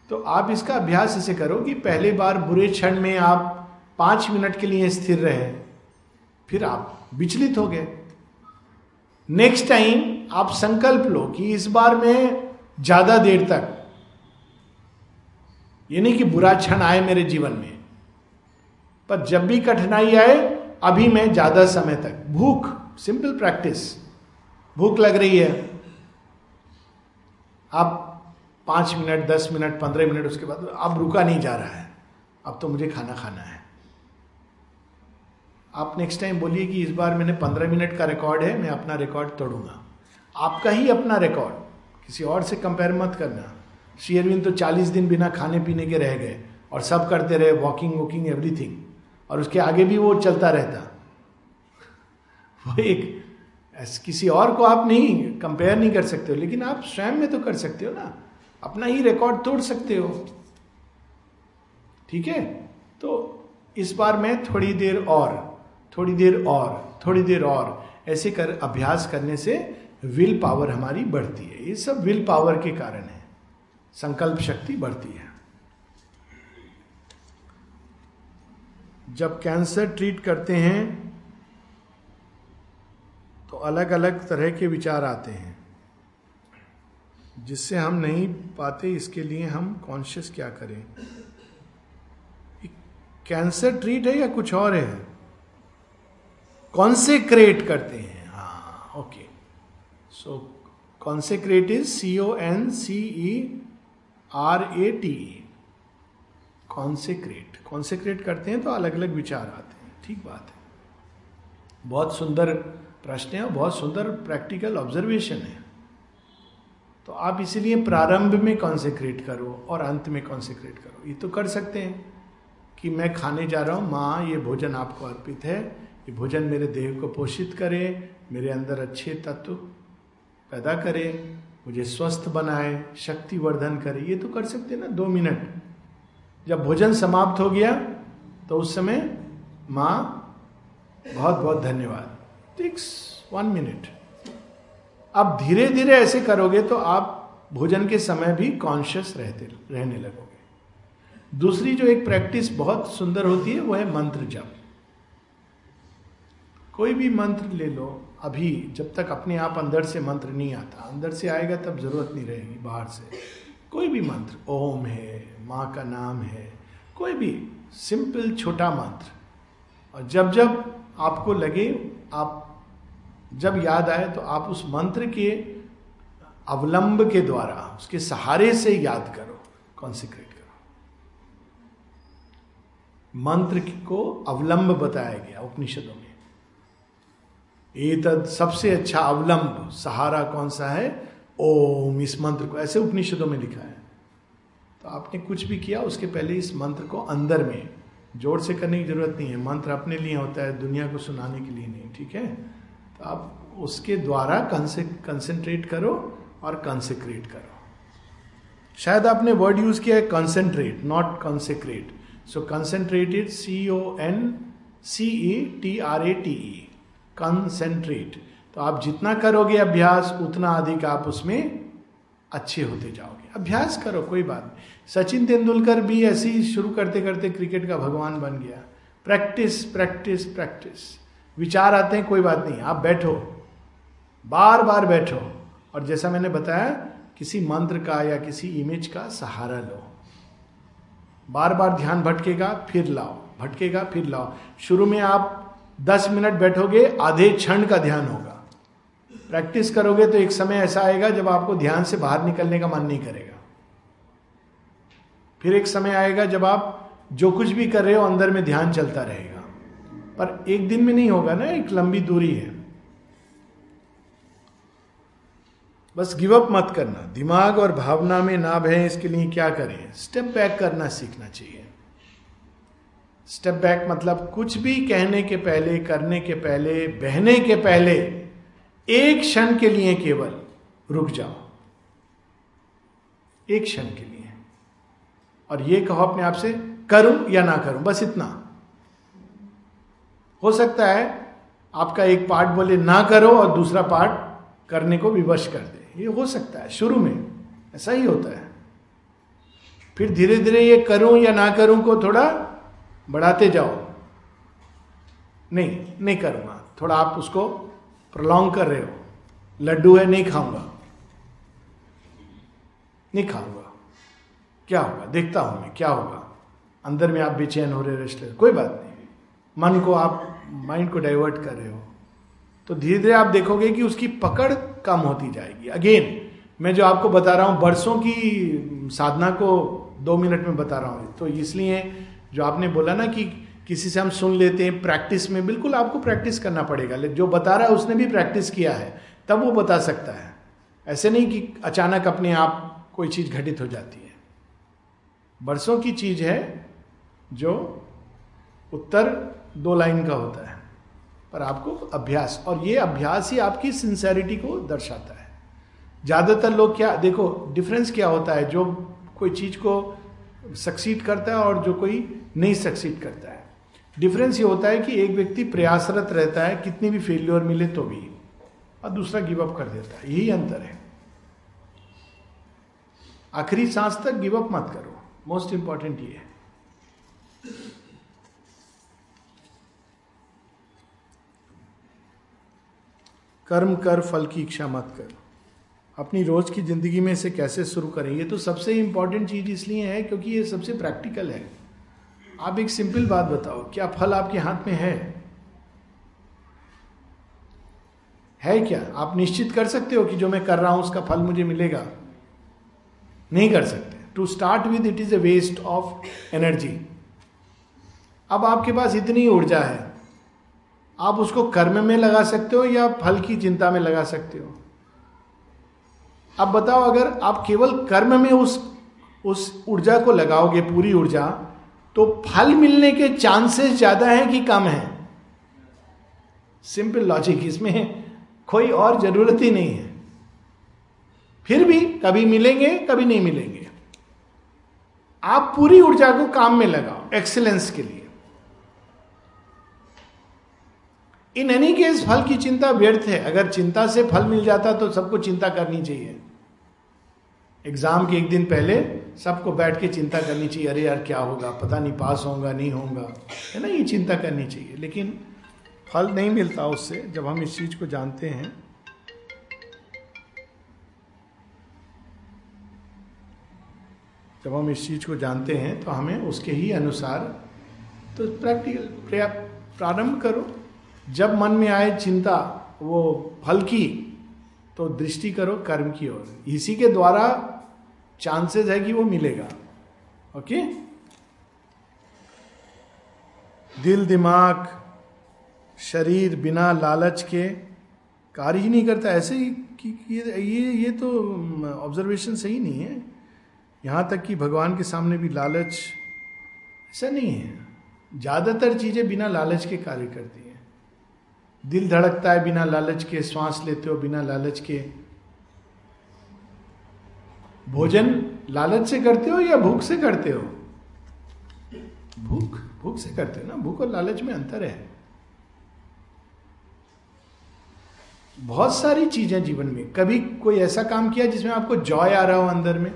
तो आप इसका अभ्यास ऐसे करो कि पहले बार बुरे क्षण में आप पाँच मिनट के लिए स्थिर रहे, फिर आप विचलित हो गए। नेक्स्ट टाइम आप संकल्प लो कि इस बार में ज़्यादा देर तक, ये नहीं कि बुरा क्षण आए मेरे जीवन में, पर जब भी कठिनाई आए, अभी मैं ज़्यादा समय तक, भूख सिंपल प्रैक्टिस भूख लग रही है। आप पाँच मिनट, दस मिनट, पंद्रह मिनट, उसके बाद अब रुका नहीं जा रहा है, अब तो मुझे खाना खाना है। आप नेक्स्ट टाइम बोलिए कि इस बार मैंने पंद्रह मिनट का रिकॉर्ड है, मैं अपना रिकॉर्ड तोड़ूँगा। आपका ही अपना रिकॉर्ड किसी और से कंपेयर मत करना। श्री अरविंद तो चालीस दिन बिना खाने पीने के रह गए और सब करते रहे वॉकिंग वॉकिंग एवरीथिंग और उसके आगे भी वो चलता रहता। वो एक किसी और को आप नहीं कंपेयर नहीं कर सकते हो, लेकिन आप स्वयं में तो कर सकते हो ना। अपना ही रिकॉर्ड तोड़ सकते हो। ठीक है? तो इस बार मैं थोड़ी देर और थोड़ी देर और, थोड़ी देर और, ऐसे कर, अभ्यास करने से विल पावर हमारी बढ़ती है। ये सब विल पावर के कारण है। संकल्प शक्ति बढ़ती है। जब कैंसर ट्रीट करते हैं तो अलग अलग तरह के विचार आते हैं। जिससे हम नहीं पाते, इसके लिए हम कॉन्शियस क्या करें? कैंसर ट्रीट है या कुछ और है? कॉन्सेक्रेट करते हैं। हाँ okay so consecrate is C O N C E R A T consecrate consecrate करते हैं तो अलग अलग विचार आते हैं। ठीक बात है। बहुत सुंदर प्रश्न है और बहुत सुंदर प्रैक्टिकल ऑब्जर्वेशन है। तो आप इसीलिए प्रारंभ में कॉन्सेक्रेट करो और अंत में कॉन्सेक्रेट करो। ये तो कर सकते हैं कि मैं खाने जा रहा हूँ, माँ, ये भोजन आपको अर्पित है। ये भोजन मेरे देह को पोषित करे, मेरे अंदर अच्छे तत्व पैदा करे, मुझे स्वस्थ बनाए शक्ति वर्धन करे। ये तो कर सकते ना, दो मिनट। जब भोजन समाप्त हो गया तो उस समय माँ, बहुत बहुत धन्यवाद। टिक्स वन मिनट अब धीरे धीरे ऐसे करोगे तो आप भोजन के समय भी कॉन्शियस रहते, रहने लगोगे। दूसरी जो एक प्रैक्टिस बहुत सुंदर होती है, वो है मंत्र जप। कोई भी मंत्र ले लो, अभी जब तक अपने आप अंदर से मंत्र नहीं आता, अंदर से आएगा तब ज़रूरत नहीं रहेगी बाहर से। कोई भी मंत्र, ओम है, माँ का नाम है, कोई भी सिंपल छोटा मंत्र, और जब जब आपको लगे, आप जब याद आए तो आप उस मंत्र के अवलंब के द्वारा, उसके सहारे से याद करो कॉन्सिक्रेट करो। मंत्र को अवलंब बताया गया, उपनिषदों में। ये तद सबसे अच्छा अवलंब सहारा कौन सा है? ओम, इस मंत्र को। ऐसे उपनिषदों में लिखा है। तो आपने कुछ भी किया, उसके पहले इस मंत्र को अंदर में, ज़ोर से करने की ज़रूरत नहीं है। मंत्र अपने लिए होता है, दुनिया को सुनाने के लिए नहीं, ठीक है? तो आप उसके द्वारा कंसेंट्रेट करो और कंसेक्रेट करो। शायद आपने वर्ड यूज़ किया है concentrate not consecrate so concentrated C O N C E T R A T E concentrate तो आप जितना करोगे अभ्यास, उतना अधिक आप उसमें अच्छे होते जाओगे। अभ्यास करो, कोई बात नहीं। सचिन तेंदुलकर भी ऐसे ही शुरू करते करते क्रिकेट का भगवान बन गया। Practice practice practice. विचार आते हैं, कोई बात नहीं। आप बैठो। बार बार बैठो। और जैसा मैंने बताया, किसी मंत्र का या किसी इमेज का सहारा लो। बार बार ध्यान भटकेगा, फिर लाओ। भटकेगा, फिर लाओ। शुरू में आप दस मिनट बैठोगे, आधे क्षण का ध्यान होगा। प्रैक्टिस करोगे तो एक समय ऐसा आएगा जब आपको ध्यान से बाहर निकलने का मन नहीं करेगा। फिर एक समय आएगा जब आप जो कुछ भी कर रहे हो, अंदर में ध्यान चलता रहेगा। पर एक दिन में नहीं होगा ना, एक लंबी दूरी है। बस गिव अप मत करना। दिमाग और भावना में ना भय इसके लिए क्या करें? स्टेप बैक करना सीखना चाहिए। स्टेप बैक मतलब कुछ भी कहने के पहले, करने के पहले, बहने के पहले, एक क्षण के लिए केवल रुक जाओ। एक क्षण के लिए। और ये कहो अपने आप से, करूँ या ना करूँ, बस इतना। हो सकता है आपका एक पार्ट बोले, ना करो, और दूसरा पार्ट करने को विवश कर दे। ये हो सकता है, शुरू में ऐसा ही होता है। फिर धीरे धीरे ये करूँ या ना करूँ को थोड़ा बढ़ाते जाओ। नहीं नहीं करूँगा। थोड़ा आप उसको प्रोलॉन्ग कर रहे हो। लड्डू है, नहीं खाऊँगा। नहीं खाऊँगा। क्या होगा? देखता हूँ मैं, क्या होगा? अंदर में आप बेचैन हो रहे रेस्टलेस कोई बात नहीं। मन को आप माइंड को डाइवर्ट कर रहे हो। तो धीरे धीरे आप देखोगे कि उसकी पकड़ कम होती जाएगी। अगेन मैं जो आपको बता रहा हूँ, बरसों की साधना को दो मिनट में बता रहा हूँ। तो इसलिए जो आपने बोला ना कि किसी से हम सुन लेते हैं प्रैक्टिस में बिल्कुल आपको प्रैक्टिस करना पड़ेगा। जो बता रहा है उसने भी प्रैक्टिस किया है, तब वो बता सकता है। ऐसे नहीं कि अचानक अपने आप कोई चीज़ घटित हो जाती है। बरसों की चीज़ है जो उत्तर दो लाइन का होता है, पर आपको अभ्यास, और ये अभ्यास ही आपकी सिंसेरिटी को दर्शाता है। ज़्यादातर लोग क्या, देखो डिफरेंस क्या होता है? जो कोई चीज़ को सक्सीड करता है और जो कोई नहीं सक्सीड करता है। डिफरेंस ये होता है कि एक व्यक्ति प्रयासरत रहता है, कितनी भी फेल्योर मिले तो भी, और दूसरा गिव अप कर देता है। यही अंतर है। आखिरी सांस तक गिव अप मत करो। मोस्ट इंपॉर्टेंट ये है। कर्म कर, फल की इच्छा मत कर। अपनी रोज की ज़िंदगी में इसे कैसे शुरू करें? ये तो सबसे इंपॉर्टेंट चीज़ इसलिए है क्योंकि ये सबसे प्रैक्टिकल है। आप एक सिंपल बात बताओ, क्या फल आपके हाथ में है? है क्या? आप निश्चित कर सकते हो कि जो मैं कर रहा हूँ, उसका फल मुझे मिलेगा? नहीं कर सकते। To start with it is a waste of energy अब आपके पास इतनी ऊर्जा है, आप उसको कर्म में लगा सकते हो या फल की चिंता में लगा सकते हो? अब बताओ, अगर आप केवल कर्म में उस उस ऊर्जा को लगाओगे, पूरी ऊर्जा तो फल मिलने के चांसेस ज़्यादा हैं कि कम है? सिंपल लॉजिक इसमें कोई और ज़रूरत ही नहीं है। फिर भी कभी मिलेंगे, कभी नहीं मिलेंगे। आप पूरी ऊर्जा को काम में लगाओ एक्सेलेंस के लिए। इन एनी केस फल की चिंता व्यर्थ है। अगर चिंता से फल मिल जाता तो सबको चिंता करनी चाहिए। एग्ज़ाम के एक दिन पहले सबको बैठ के चिंता करनी चाहिए, अरे यार क्या होगा, पता नहीं पास होगा नहीं होगा है ना, ये चिंता करनी चाहिए। लेकिन फल नहीं मिलता उससे जब हम इस चीज़ को जानते हैं। जब हम इस चीज़ को जानते हैं तो हमें उसके ही अनुसार तो प्रैक्टिकल प्रारंभ करो। जब मन में आए चिंता, वो फल की तो दृष्टि करो कर्म की ओर। इसी के द्वारा चांसेस है कि वो मिलेगा। ओके? दिल, दिमाग, शरीर बिना लालच के कार्य ही नहीं करता। ऐसे ही कि ये ये ये तो ऑब्जर्वेशन सही नहीं है। यहाँ तक कि भगवान के सामने भी लालच ऐसा नहीं है। ज़्यादातर चीज़ें बिना लालच के कार्य करती हैं। दिल धड़कता है बिना लालच के श्वास लेते हो बिना लालच के। भोजन लालच से करते हो या भूख से करते हो? भूख भूख से करते हो ना? भूख और लालच में अंतर है। बहुत सारी चीज़ें जीवन में। कभी कोई ऐसा काम किया जिसमें आपको जॉय आ रहा हो अंदर में?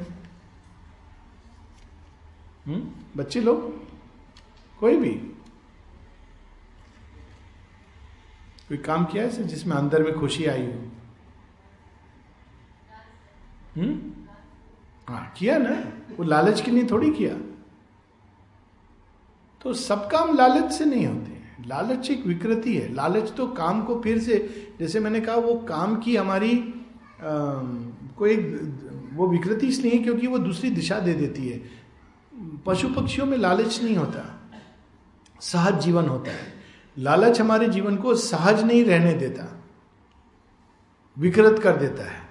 हुँ? बच्चे लोग? कोई भी? कोई काम किया है जिसमें अंदर में खुशी आई हो? हम्म? हाँ किया ना? वो लालच के लिए थोड़ी किया। तो सब काम लालच से नहीं होते लालच एक विकृति है। लालच तो काम को फिर से, जैसे मैंने कहा, वो काम की हमारी कोई वो विकृति इसलिए क्योंकि वो दूसरी दिशा दे देती है। पशु पक्षियों में लालच नहीं होता। सहज जीवन होता है। लालच हमारे जीवन को सहज नहीं रहने देता, विकृत कर देता है।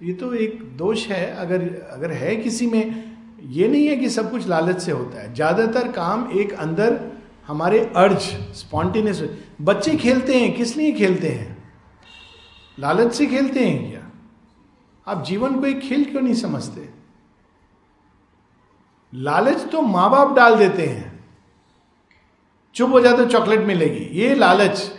तो ये तो एक दोष है, अगर अगर है किसी में, ये नहीं है कि सब कुछ लालच से होता है। ज़्यादातर काम एक अंदर हमारे अर्ज़, स्पॉन्टेनियस, बच्चे खेलते हैं, किस लिए खेलते हैं? लालच से खेलते हैं क्या? आप जीवन को एक खेल क्यों नहीं समझते? लालच तो माँ बाप डाल देते हैं। चुप हो जाते चॉकलेट मिलेगी। ये लालच।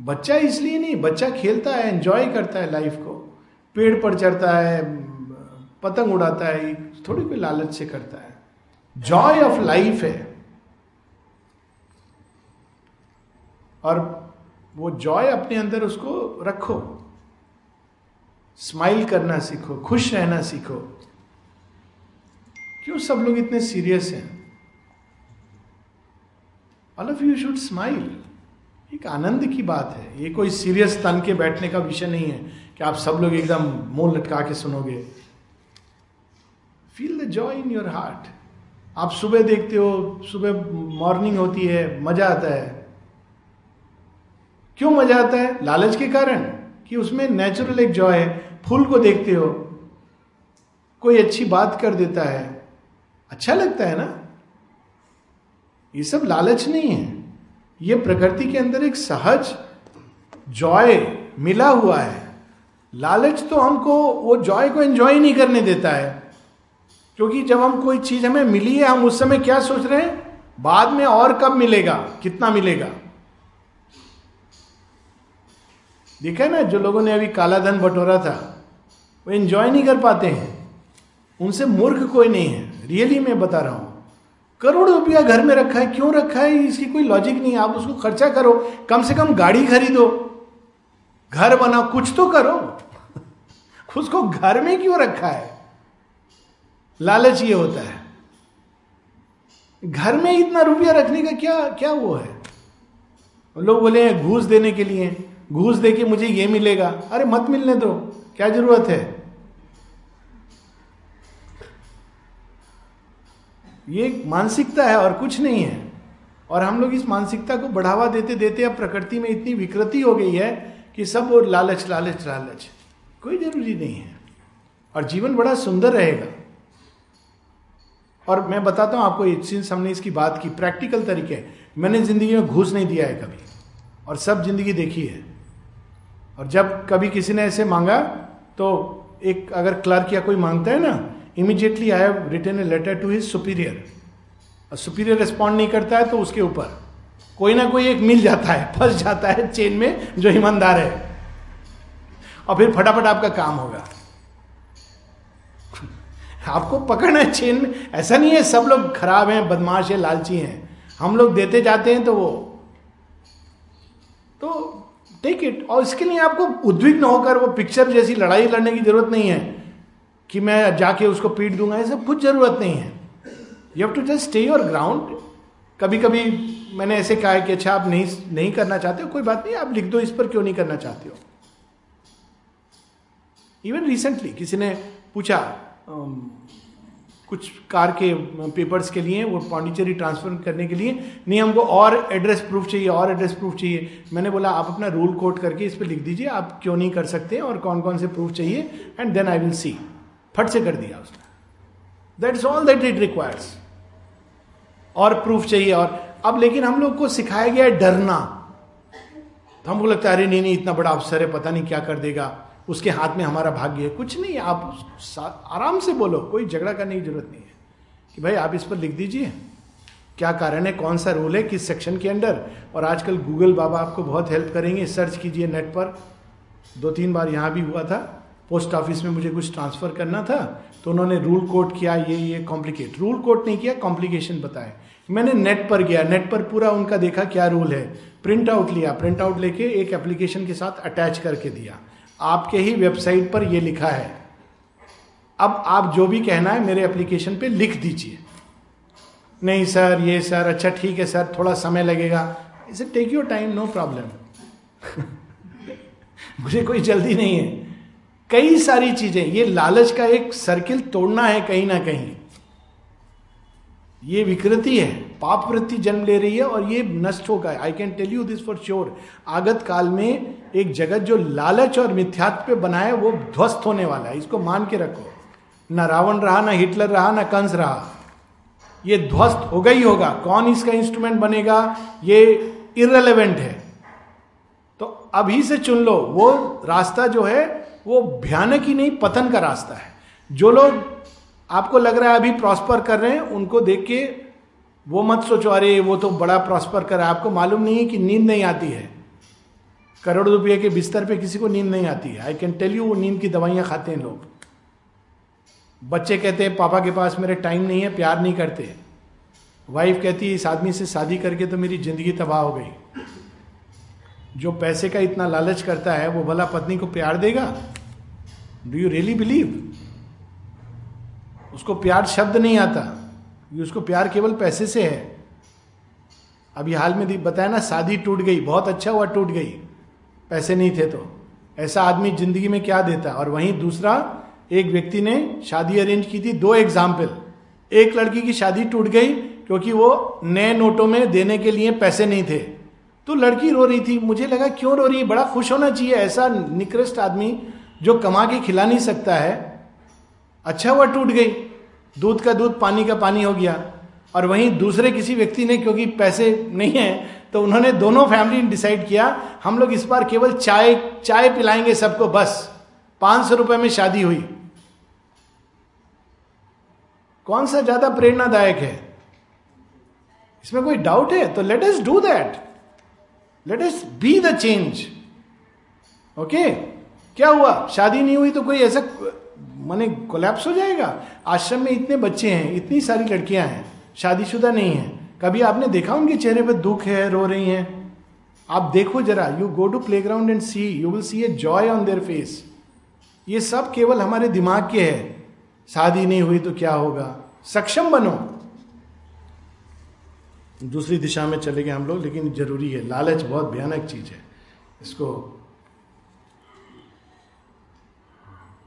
बच्चा इसलिए नहीं, बच्चा खेलता है एंजॉय करता है लाइफ को। पेड़ पर चढ़ता है, पतंग उड़ाता है, थोड़ी कोई लालच से करता है। जॉय ऑफ़ लाइफ है। और वो जॉय अपने अंदर उसको रखो। स्माइल करना सीखो, खुश रहना सीखो। क्यों सब लोग इतने सीरियस हैं? All of you should smile एक आनंद की बात है। ये कोई सीरियस तन के बैठने का विषय नहीं है कि आप सब लोग एकदम मुँह लटका के सुनोगे। Feel the joy in your heart आप सुबह देखते हो, सुबह मॉर्निंग होती है, मज़ा आता है। क्यों मज़ा आता है? लालच के कारण कि उसमें नेचुरल एक जॉय है। फूल को देखते हो, कोई अच्छी बात कर देता है। अच्छा लगता है ना? ये सब लालच नहीं है। ये प्रकृति के अंदर एक सहज जॉय मिला हुआ है। लालच तो हमको वो जॉय को एंजॉय नहीं करने देता है। क्योंकि जब हम कोई चीज़ हमें मिली है, हम उस समय क्या सोच रहे हैं? बाद में और कब मिलेगा? कितना मिलेगा? देखा है ना, जो लोगों ने अभी काला धन बटोरा था, वो एंजॉय नहीं कर पाते हैं। उनसे मूर्ख कोई नहीं है। रियली मैं बता रहा हूँ। करोड़ रुपया घर में रखा है, क्यों रखा है, इसकी कोई लॉजिक नहीं है आप उसको खर्चा करो, कम से कम गाड़ी खरीदो। घर बनाओ, कुछ तो करो। उसको घर में क्यों रखा है? लालच ये होता है। घर में इतना रुपया रखने का क्या क्या वो है? लोग बोले हैं, घूस देने के लिए। घूस दे के मुझे ये मिलेगा। अरे मत मिलने दो, क्या ज़रूरत है? ये मानसिकता है और कुछ नहीं है। और हम लोग इस मानसिकता को बढ़ावा देते देते अब प्रकृति में इतनी विकृति हो गई है कि सब और लालच लालच लालच। कोई ज़रूरी नहीं है। और जीवन बड़ा सुंदर रहेगा। और मैं बताता हूँ आपको सिंस हमने इसकी बात की प्रैक्टिकल तरीके मैंने ज़िंदगी में घूस नहीं दिया है कभी। और सब ज़िंदगी देखी है। और जब कभी किसी ने ऐसे मांगा तो एक अगर क्लर्क या कोई माँगता है ना immediately I have return a letter to his superior और सुपीरियर रिस्पॉन्ड नहीं करता है तो उसके ऊपर। कोई ना कोई एक मिल जाता है, फंस जाता है चेन में जो ईमानदार है। और फिर फटाफट आपका काम होगा। आपको पकड़ना है चेन में। ऐसा नहीं है, सब लोग खराब हैं, बदमाश है, लालची हैं। हम लोग देते जाते हैं तो वो। तो टेक इट और इसके लिए आपको उद्विग्न होकर वो पिक्चर जैसी लड़ाई लड़ने की ज़रूरत नहीं है। कि मैं जाके उसको पीट दूँगा, ऐसा कुछ ज़रूरत नहीं है। You have to just stay your ground कभी कभी मैंने ऐसे कहा है कि अच्छा आप नहीं नहीं करना चाहते हो, कोई बात नहीं, आप लिख दो, इस पर क्यों नहीं करना चाहते हो? इवन रिसेंटली किसी ने पूछा कुछ कार के पेपर्स के लिए, वो पांडिचेरी ट्रांसफ़र करने के लिए, नहीं, हमको और एड्रेस प्रूफ चाहिए, और एड्रेस प्रूफ चाहिए। मैंने बोला, आप अपना रूल कोट करके इस पर लिख दीजिए, आप क्यों नहीं कर सकते, और कौन कौन से प्रूफ चाहिए and then I will see फट से कर दिया उसने। That is all that it requires और प्रूफ चाहिए और। अब लेकिन हम लोग को सिखाया गया है डरना। तो हमको लगता है, अरे नहीं नहीं, इतना बड़ा अफसर है, पता नहीं क्या कर देगा। उसके हाथ में हमारा भाग्य है। कुछ नहीं, आप आराम से बोलो, कोई झगड़ा करने की ज़रूरत नहीं है। कि भाई, आप इस पर लिख दीजिए। क्या कारण है, कौन सा रूल है, किस सेक्शन के अंडर? और आजकल गूगल बाबा आपको बहुत हेल्प करेंगे सर्च कीजिए नेट पर। दो तीन बार यहाँ भी हुआ था। पोस्ट ऑफ़िस में मुझे कुछ ट्रांसफ़र करना था तो उन्होंने रूल कोट किया, ये ये कॉम्प्लिकेट रूल कोट नहीं किया कॉम्प्लिकेशन बताए। मैंने नेट पर गया, नेट पर पूरा उनका देखा क्या रूल है। प्रिंट आउट लिया, प्रिंट आउट लेके एक एप्लीकेशन के साथ अटैच करके दिया। आपके ही वेबसाइट पर यह लिखा है। अब आप जो भी कहना है, मेरे एप्लीकेशन पे लिख दीजिए। नहीं सर, ये सर अच्छा ठीक है सर, थोड़ा समय लगेगा। इसे take your time no problem मुझे कोई जल्दी नहीं है। कई सारी चीज़ें, ये लालच का एक सर्किल तोड़ना है कहीं ना कहीं। ये विकृति है, पाप वृत्ति जन्म ले रही है और ये नष्ट होगा। I can tell you this for sure आगत काल में एक जगत जो लालच और मिथ्यात्व पे बना है, वो ध्वस्त होने वाला है। इसको मान के रखो। ना रावण रहा, ना हिटलर रहा, ना कंस रहा। ये ध्वस्त होगा ही होगा। कौन इसका इंस्ट्रूमेंट बनेगा? ये इरेलीवेंट है। तो अभी से चुन लो। वो रास्ता जो है वो भयानक ही नहीं, पतन का रास्ता है। जो लोग आपको लग रहा है अभी प्रॉस्पर कर रहे हैं, उनको देख के वो मत सोचो, अरे वो तो बड़ा प्रॉस्पर कर रहा है। आपको मालूम नहीं है कि नींद नहीं आती है। करोड़ रुपये के बिस्तर पे किसी को नींद नहीं आती है। आई कैन टेल यू वो नींद की दवाइयाँ खाते हैं लोग। बच्चे कहते हैं, पापा के पास मेरे टाइम नहीं है, प्यार नहीं करते। वाइफ कहती है, इस आदमी से शादी करके तो मेरी ज़िंदगी तबाह हो गई। जो पैसे का इतना लालच करता है, वो भला पत्नी को प्यार देगा? डू यू रियली बिलीव उसको प्यार शब्द नहीं आता। उसको प्यार केवल पैसे से है। अभी हाल में बताया ना, शादी टूट गई, बहुत अच्छा हुआ टूट गई। पैसे नहीं थे तो। ऐसा आदमी ज़िंदगी में क्या देता? और वहीं दूसरा, एक व्यक्ति ने शादी अरेंज की थी, दो एग्ज़ाम्पल एक लड़की की शादी टूट गई, क्योंकि वो नए नोटों में देने के लिए पैसे नहीं थे। तो लड़की रो रही थी। मुझे लगा, क्यों रो रही है? बड़ा खुश होना चाहिए, ऐसा निकृष्ट आदमी जो कमा के खिला नहीं सकता है। अच्छा हुआ टूट गई। दूध का दूध पानी का पानी हो गया। और वहीं दूसरे किसी व्यक्ति ने, क्योंकि पैसे नहीं है तो उन्होंने दोनों फैमिली ने डिसाइड किया, हम लोग इस बार केवल चाय चाय पिलाएँगे सबको, बस। पाँच सौ रुपए में शादी हुई। कौन सा ज़्यादा प्रेरणादायक है? इसमें कोई डाउट है? तो let us do that let us be the change okay क्या हुआ? शादी नहीं हुई तो कोई ऐसा, माने कोलैप्स हो जाएगा? आश्रम में इतने बच्चे हैं, इतनी सारी लड़कियाँ हैं, शादीशुदा नहीं है। कभी आपने देखा उनके चेहरे पर दुख है, रो रही हैं? आप देखो जरा you go to playground and see you will see a joy on their face ये सब केवल हमारे दिमाग के है। शादी नहीं हुई तो क्या होगा? सक्षम बनो। दूसरी दिशा में चले गए हम लोग, लेकिन ज़रूरी है। लालच बहुत भयानक चीज़ है। इसको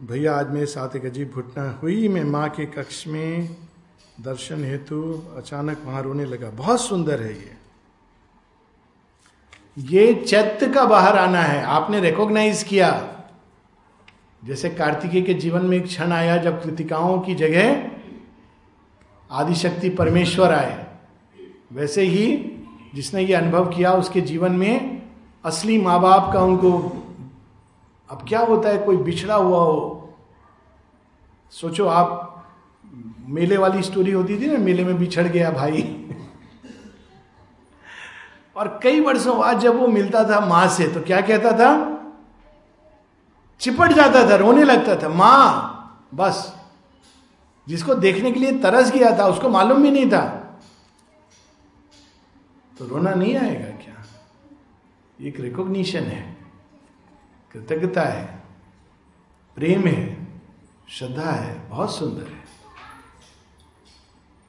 भैया, आज मेरे साथ एक अजीब घटना हुई। मैं माँ के कक्ष में दर्शन हेतु अचानक वहाँ रोने लगा। बहुत सुंदर है ये। ये चैत्य का बाहर आना है। आपने रिकॉग्नाइज किया। जैसे कार्तिकेय के जीवन में एक क्षण आया जब कृतिकाओं की जगह आदिशक्ति परमेश्वर आए। वैसे ही जिसने ये अनुभव किया उसके जीवन में असली माँ बाप का उनको अब क्या होता है? कोई बिछड़ा हुआ हो। सोचो आप, मेले वाली स्टोरी होती थी ना, मेले में बिछड़ गया भाई। और कई वर्षों बाद जब वो मिलता था माँ से तो क्या कहता था? चिपट जाता था, रोने लगता था, माँ, बस। जिसको देखने के लिए तरस गया था, उसको मालूम भी नहीं था। तो रोना नहीं आएगा क्या? एक रिकॉग्निशन है। कृतज्ञता है। प्रेम है। श्रद्धा है। बहुत सुंदर है।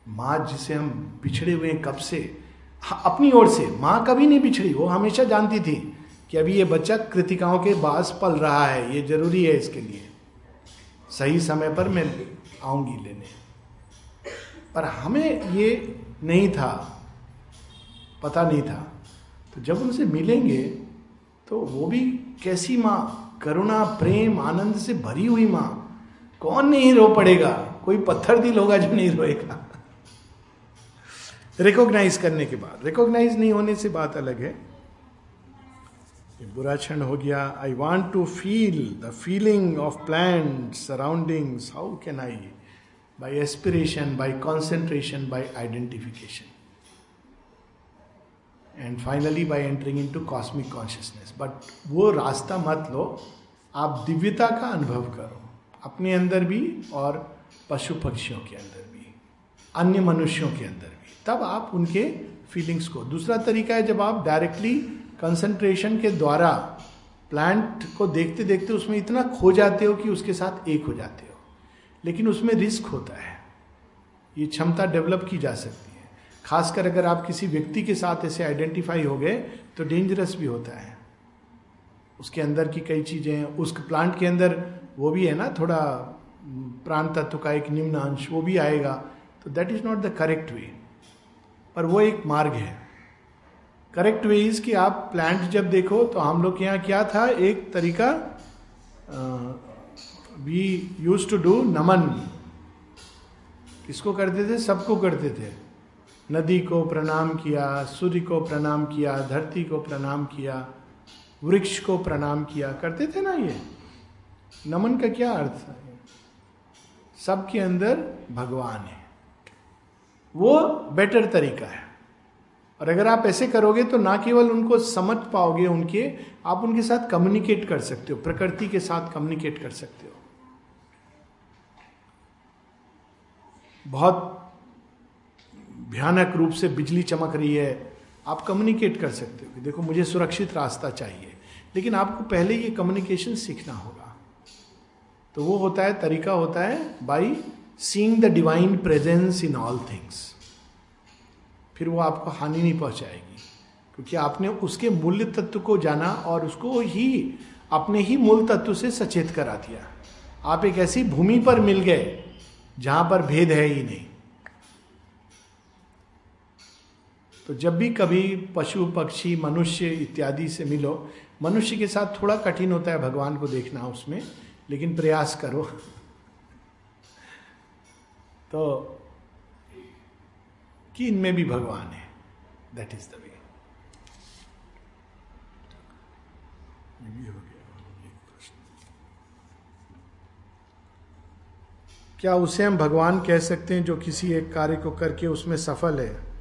माँ जिसे हम पिछड़े हुए हैं कब से? हाँ, अपनी ओर से। माँ कभी नहीं बिछड़ी। वो हमेशा जानती थी कि अभी ये बच्चा कृतिकाओं के बास पल रहा है। ये ज़रूरी है इसके लिए। सही समय पर मैं आऊँगी लेने। पर हमें ये नहीं था पता नहीं था। तो जब उनसे मिलेंगे तो वो भी कैसी माँ? करुणा, प्रेम, आनंद से भरी हुई माँ। कौन नहीं रो पड़ेगा? कोई पत्थर दिल होगा जो नहीं रोएगा। रिकॉग्नाइज करने के बाद। रिकॉग्नाइज नहीं होने से बात अलग है। बुरा क्षण हो गया। I want to feel the feeling of plant surroundings how can I by aspiration by concentration by identification and finally by entering in to cosmic consciousness but वो रास्ता मत लो। आप दिव्यता का अनुभव करो। अपने अंदर भी और पशु पक्षियों के अंदर भी। अन्य मनुष्यों के अंदर भी। तब आप उनके फीलिंग्स को। दूसरा तरीका है, जब आप डायरेक्टली कंसंट्रेशन के द्वारा प्लांट को देखते देखते उसमें इतना खो जाते हो कि उसके साथ एक हो जाते हो। लेकिन उसमें रिस्क होता है। ये क्षमता डेवलप की जा सकती है। खासकर अगर आप किसी व्यक्ति के साथ ऐसे आइडेंटिफाई हो गए तो डेंजरस भी होता है। उसके अंदर की कई चीज़ें, उस प्लांट के अंदर, वो भी है ना, थोड़ा प्राण तत्व का एक निम्न अंश, वो भी आएगा। तो that is not the correct way पर वो एक मार्ग है। करेक्ट वे इज़ कि आप प्लांट जब देखो तो हम लोग के यहाँ क्या था, एक तरीका वी यूज़ टू डू नमन। किसको करते थे? सबको करते थे। नदी को प्रणाम किया, सूर्य को प्रणाम किया, धरती को प्रणाम किया, वृक्ष को प्रणाम किया। करते थे ना ये? नमन का क्या अर्थ है? सबके अंदर भगवान है। वो बेटर तरीका है। और अगर आप ऐसे करोगे तो ना केवल उनको समझ पाओगे उनके, आप उनके साथ कम्युनिकेट कर सकते हो, प्रकृति के साथ कम्युनिकेट कर सकते हो। बहुत भयानक रूप से बिजली चमक रही है। आप कम्युनिकेट कर सकते हो कि देखो, मुझे सुरक्षित रास्ता चाहिए, लेकिन आपको पहले ये कम्युनिकेशन सीखना होगा। तो वो होता है, तरीका होता है by seeing the divine presence in all things फिर वो आपको हानि नहीं पहुंचाएगी, क्योंकि आपने उसके मूल्य तत्व को जाना और उसको ही, अपने ही मूल तत्व से सचेत करा दिया। आप एक ऐसी भूमि पर मिल गए, जहाँ पर भेद है ही नहीं। तो जब भी कभी पशु, पक्षी, मनुष्य इत्यादि से मिलो, मनुष्य के साथ थोड़ा कठिन होता है भगवान को देखना उसमें, लेकिन प्रयास करो। तो कि इनमें भी भगवान है। दैट इज़ द वे क्या उसे हम भगवान कह सकते हैं जो किसी एक कार्य को करके उसमें सफल है?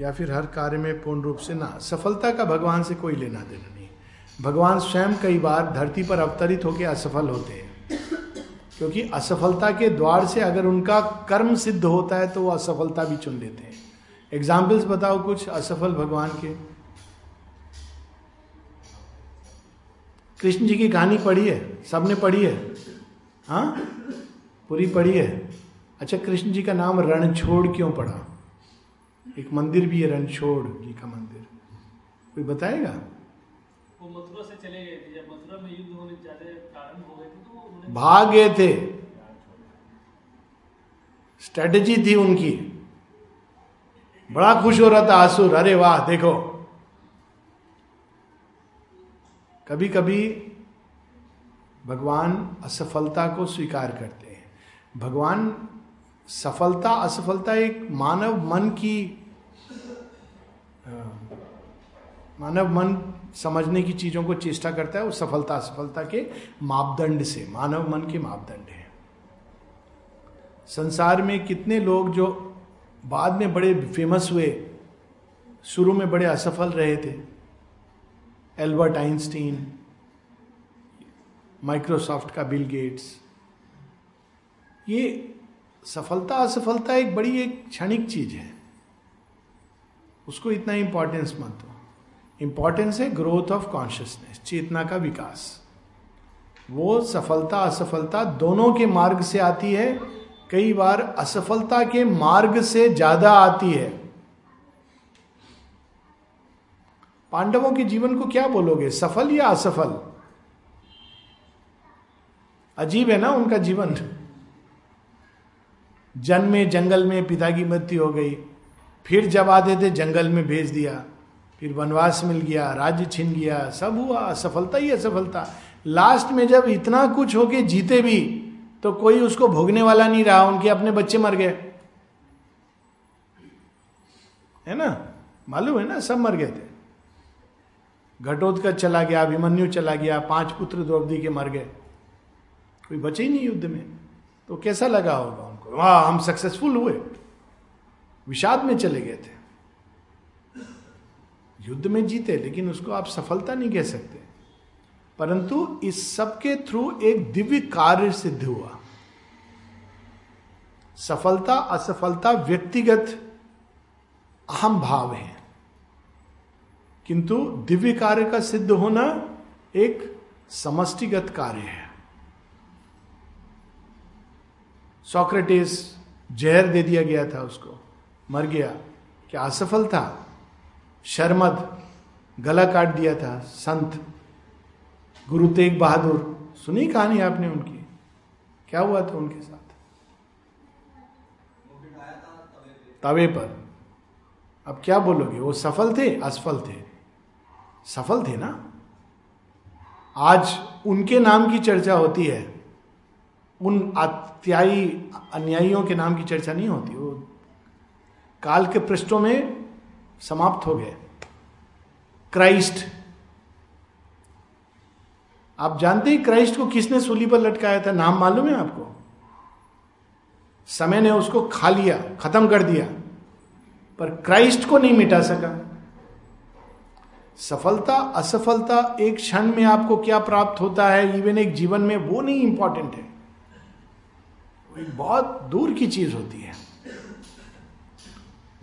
या फिर हर कार्य में पूर्ण रूप से ना, सफलता का भगवान से कोई लेना देना नहीं। भगवान स्वयं कई बार धरती पर अवतरित होकर असफल होते हैं। क्योंकि असफलता के द्वार से अगर उनका कर्म सिद्ध होता है तो वो असफलता भी चुन लेते हैं। एग्जाम्पल्स बताओ कुछ असफल भगवान के। कृष्ण जी की कहानी पढ़ी है? सबने पढ़ी है? हाँ? पूरी पढ़ी है? अच्छा कृष्ण जी का नाम रणछोड़ क्यों पड़ा एक मंदिर भी है रणछोड़ जी का मंदिर। कोई बताएगा?
वो मथुरा से चले गए थे। जब मथुरा में युद्ध होने ज़्यादा कारण हो गए थे तो उन्होंने
भाग गए थे। स्ट्रेटेजी थी उनकी। बड़ा खुश हो रहा था आसुर अरे वाह देखो। कभी कभी भगवान असफलता को स्वीकार करते हैं। भगवान सफलता असफलता एक मानव मन की मानव मन समझने की चीज़ों को चेष्टा करता है वो सफलता असफलता के मापदंड से, मानव मन के मापदंड है। संसार में कितने लोग जो बाद में बड़े फ़ेमस हुए, शुरू में बड़े असफल रहे थे एल्बर्ट आइंस्टीन माइक्रोसॉफ्ट का बिल गेट्स ये सफलता, असफलता एक बड़ी एक क्षणिक चीज़ है। उसको इतना इंपॉर्टेंस मत दो। इंपॉर्टेंस है ग्रोथ ऑफ़ कॉन्शियसनेस चेतना का विकास। वो सफलता, असफलता दोनों के मार्ग से आती है। कई बार असफलता के मार्ग से ज़्यादा आती है। पांडवों के जीवन को क्या बोलोगे? सफल या असफल? अजीब है ना उनका जीवन। जन्मे जंगल में पिता की मृत्यु हो गई। फिर जब आते थे, जंगल में भेज दिया, फिर वनवास मिल गया, राज्य छिन गया, सब हुआ असफलता ही असफलता लास्ट में जब इतना कुछ होके जीते भी तो कोई उसको भोगने वाला नहीं रहा, उनके अपने बच्चे मर गए। है ना? मालूम है ना? सब मर गए थे। घटोत्कच चला गया, अभिमन्यु चला गया, पाँच पुत्र द्रौपदी के मर गए। कोई बचे ही नहीं युद्ध में। तो कैसा लगा होगा उनको? वाह हम सक्सेसफुल हुए। विषाद में चले गए थे। युद्ध में जीते, लेकिन उसको आप सफलता नहीं कह सकते। परंतु इस सब के थ्रू एक दिव्य कार्य सिद्ध हुआ। सफलता, असफलता व्यक्तिगत अहम भाव है। किंतु दिव्य कार्य का सिद्ध होना एक समष्टिगत कार्य है। सॉक्रेटिस जहर दे दिया गया था उसको। मर गया। क्या असफल था? शर्मद, गला काट दिया था। संत, गुरु तेग बहादुर। सुनी कहानी आपने उनकी? क्या हुआ था उनके साथ? तवे पर। अब क्या बोलोगे? वो सफल थे? असफल थे। सफल थे ना? आज उनके नाम की चर्चा होती है। उन अत्यायी अन्यायियों के नाम की चर्चा नहीं होती। काल के पृष्ठों में समाप्त हो गए। क्राइस्ट। आप जानते हैं क्राइस्ट को किसने सूली पर लटकाया था? नाम मालूम है आपको? समय ने उसको खा लिया, खत्म कर दिया, पर क्राइस्ट को नहीं मिटा सका। सफलता, असफलता एक क्षण में आपको क्या प्राप्त होता है? इवन एक जीवन में वो नहीं इंपॉर्टेंट है। वो एक बहुत दूर की चीज़ होती है।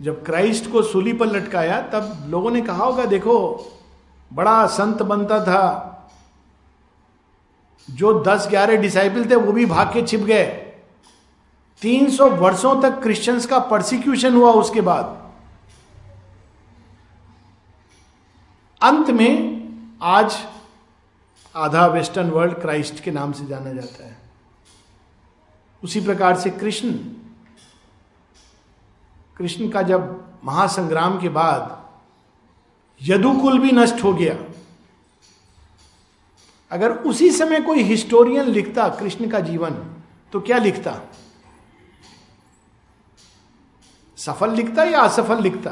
जब क्राइस्ट को सूली पर लटकाया, तब लोगों ने कहा होगा, देखो, बड़ा संत बनता था। जो दस ग्यारह डिसाइपल थे, वो भी भाग के छिप गए। तीन सौ वर्षों तक क्रिश्चियंस का प्रोसिक्यूशन हुआ उसके बाद। अंत में आज आधा वेस्टर्न वर्ल्ड क्राइस्ट के नाम से जाना जाता है। उसी प्रकार से कृष्ण कृष्ण का जब महासंग्राम के बाद यदुकुल भी नष्ट हो गया, अगर उसी समय कोई हिस्टोरियन लिखता कृष्ण का जीवन तो क्या लिखता? सफल लिखता या असफल लिखता?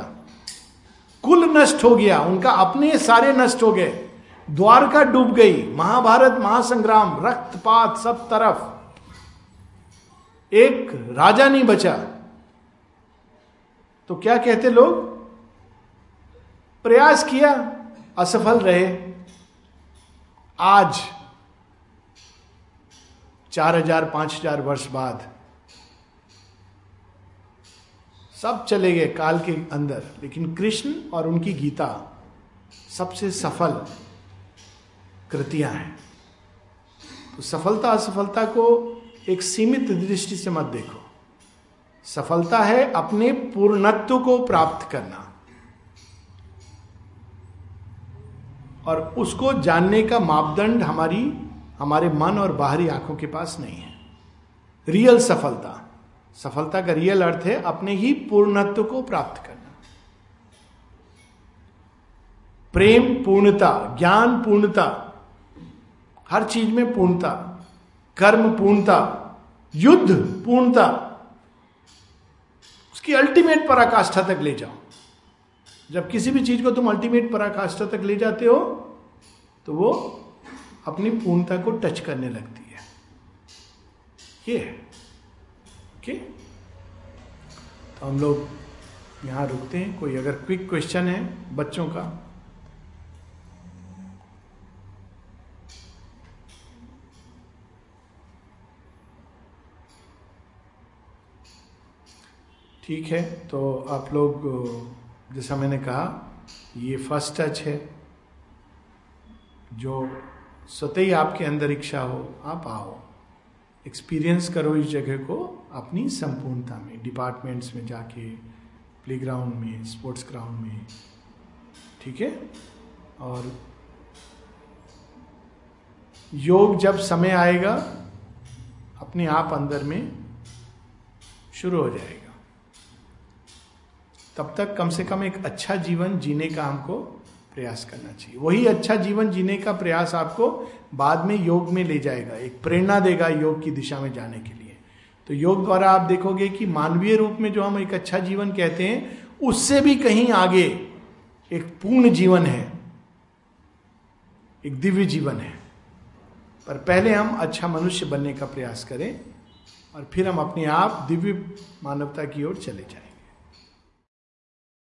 कुल नष्ट हो गया, उनका अपने सारे नष्ट हो गए, द्वारका डूब गई, महाभारत, महासंग्राम, रक्तपात सब तरफ़। एक राजा नहीं बचा। तो क्या कहते लोग? प्रयास किया, असफल रहे। आज, चार हज़ार, पाँच हज़ार वर्ष बाद, सब चले गए काल के अंदर, लेकिन कृष्ण और उनकी गीता सबसे सफल कृतियाँ हैं। तो सफलता, असफलता को एक सीमित दृष्टि से मत देखो। सफलता है अपने पूर्णत्व को प्राप्त करना। और उसको जानने का मापदंड हमारी, हमारे मन और बाहरी आँखों के पास नहीं है। रियल सफलता। सफलता का रियल अर्थ है अपने ही पूर्णत्व को प्राप्त करना। प्रेम, पूर्णता, ज्ञान, पूर्णता, हर चीज़ में पूर्णता, कर्म, पूर्णता, युद्ध, पूर्णता उसकी अल्टीमेट पराकाष्ठा तक ले जाओ। जब किसी भी चीज़ को तुम अल्टीमेट पराकाष्ठा तक ले जाते हो तो वो अपनी पूर्णता को टच करने लगती है। ये ओके तो हम लोग यहाँ रुकते हैं। कोई अगर क्विक क्वेश्चन है बच्चों का ठीक है तो आप लोग जैसा मैंने कहा, ये फ़र्स्ट टच है। जो स्वतः ही आपके अंदर इच्छा हो, आप आओ। एक्सपीरियंस करो इस जगह को अपनी संपूर्णता में डिपार्टमेंट्स में जाके प्लेग्राउंड में स्पोर्ट्स ग्राउंड में, ठीक है? और योग जब समय आएगा, अपने आप अंदर में शुरू हो जाएगा। तब तक कम से कम एक अच्छा जीवन जीने का हमको प्रयास करना चाहिए। वही अच्छा जीवन जीने का प्रयास आपको बाद में योग में ले जाएगा, एक प्रेरणा देगा योग की दिशा में जाने के लिए। तो योग द्वारा आप देखोगे कि मानवीय रूप में जो हम एक अच्छा जीवन कहते हैं, उससे भी कहीं आगे एक पूर्ण जीवन है, एक दिव्य जीवन है। पर पहले हम अच्छा मनुष्य बनने का प्रयास करें और फिर हम अपने आप दिव्य मानवता की ओर चले जाएँ।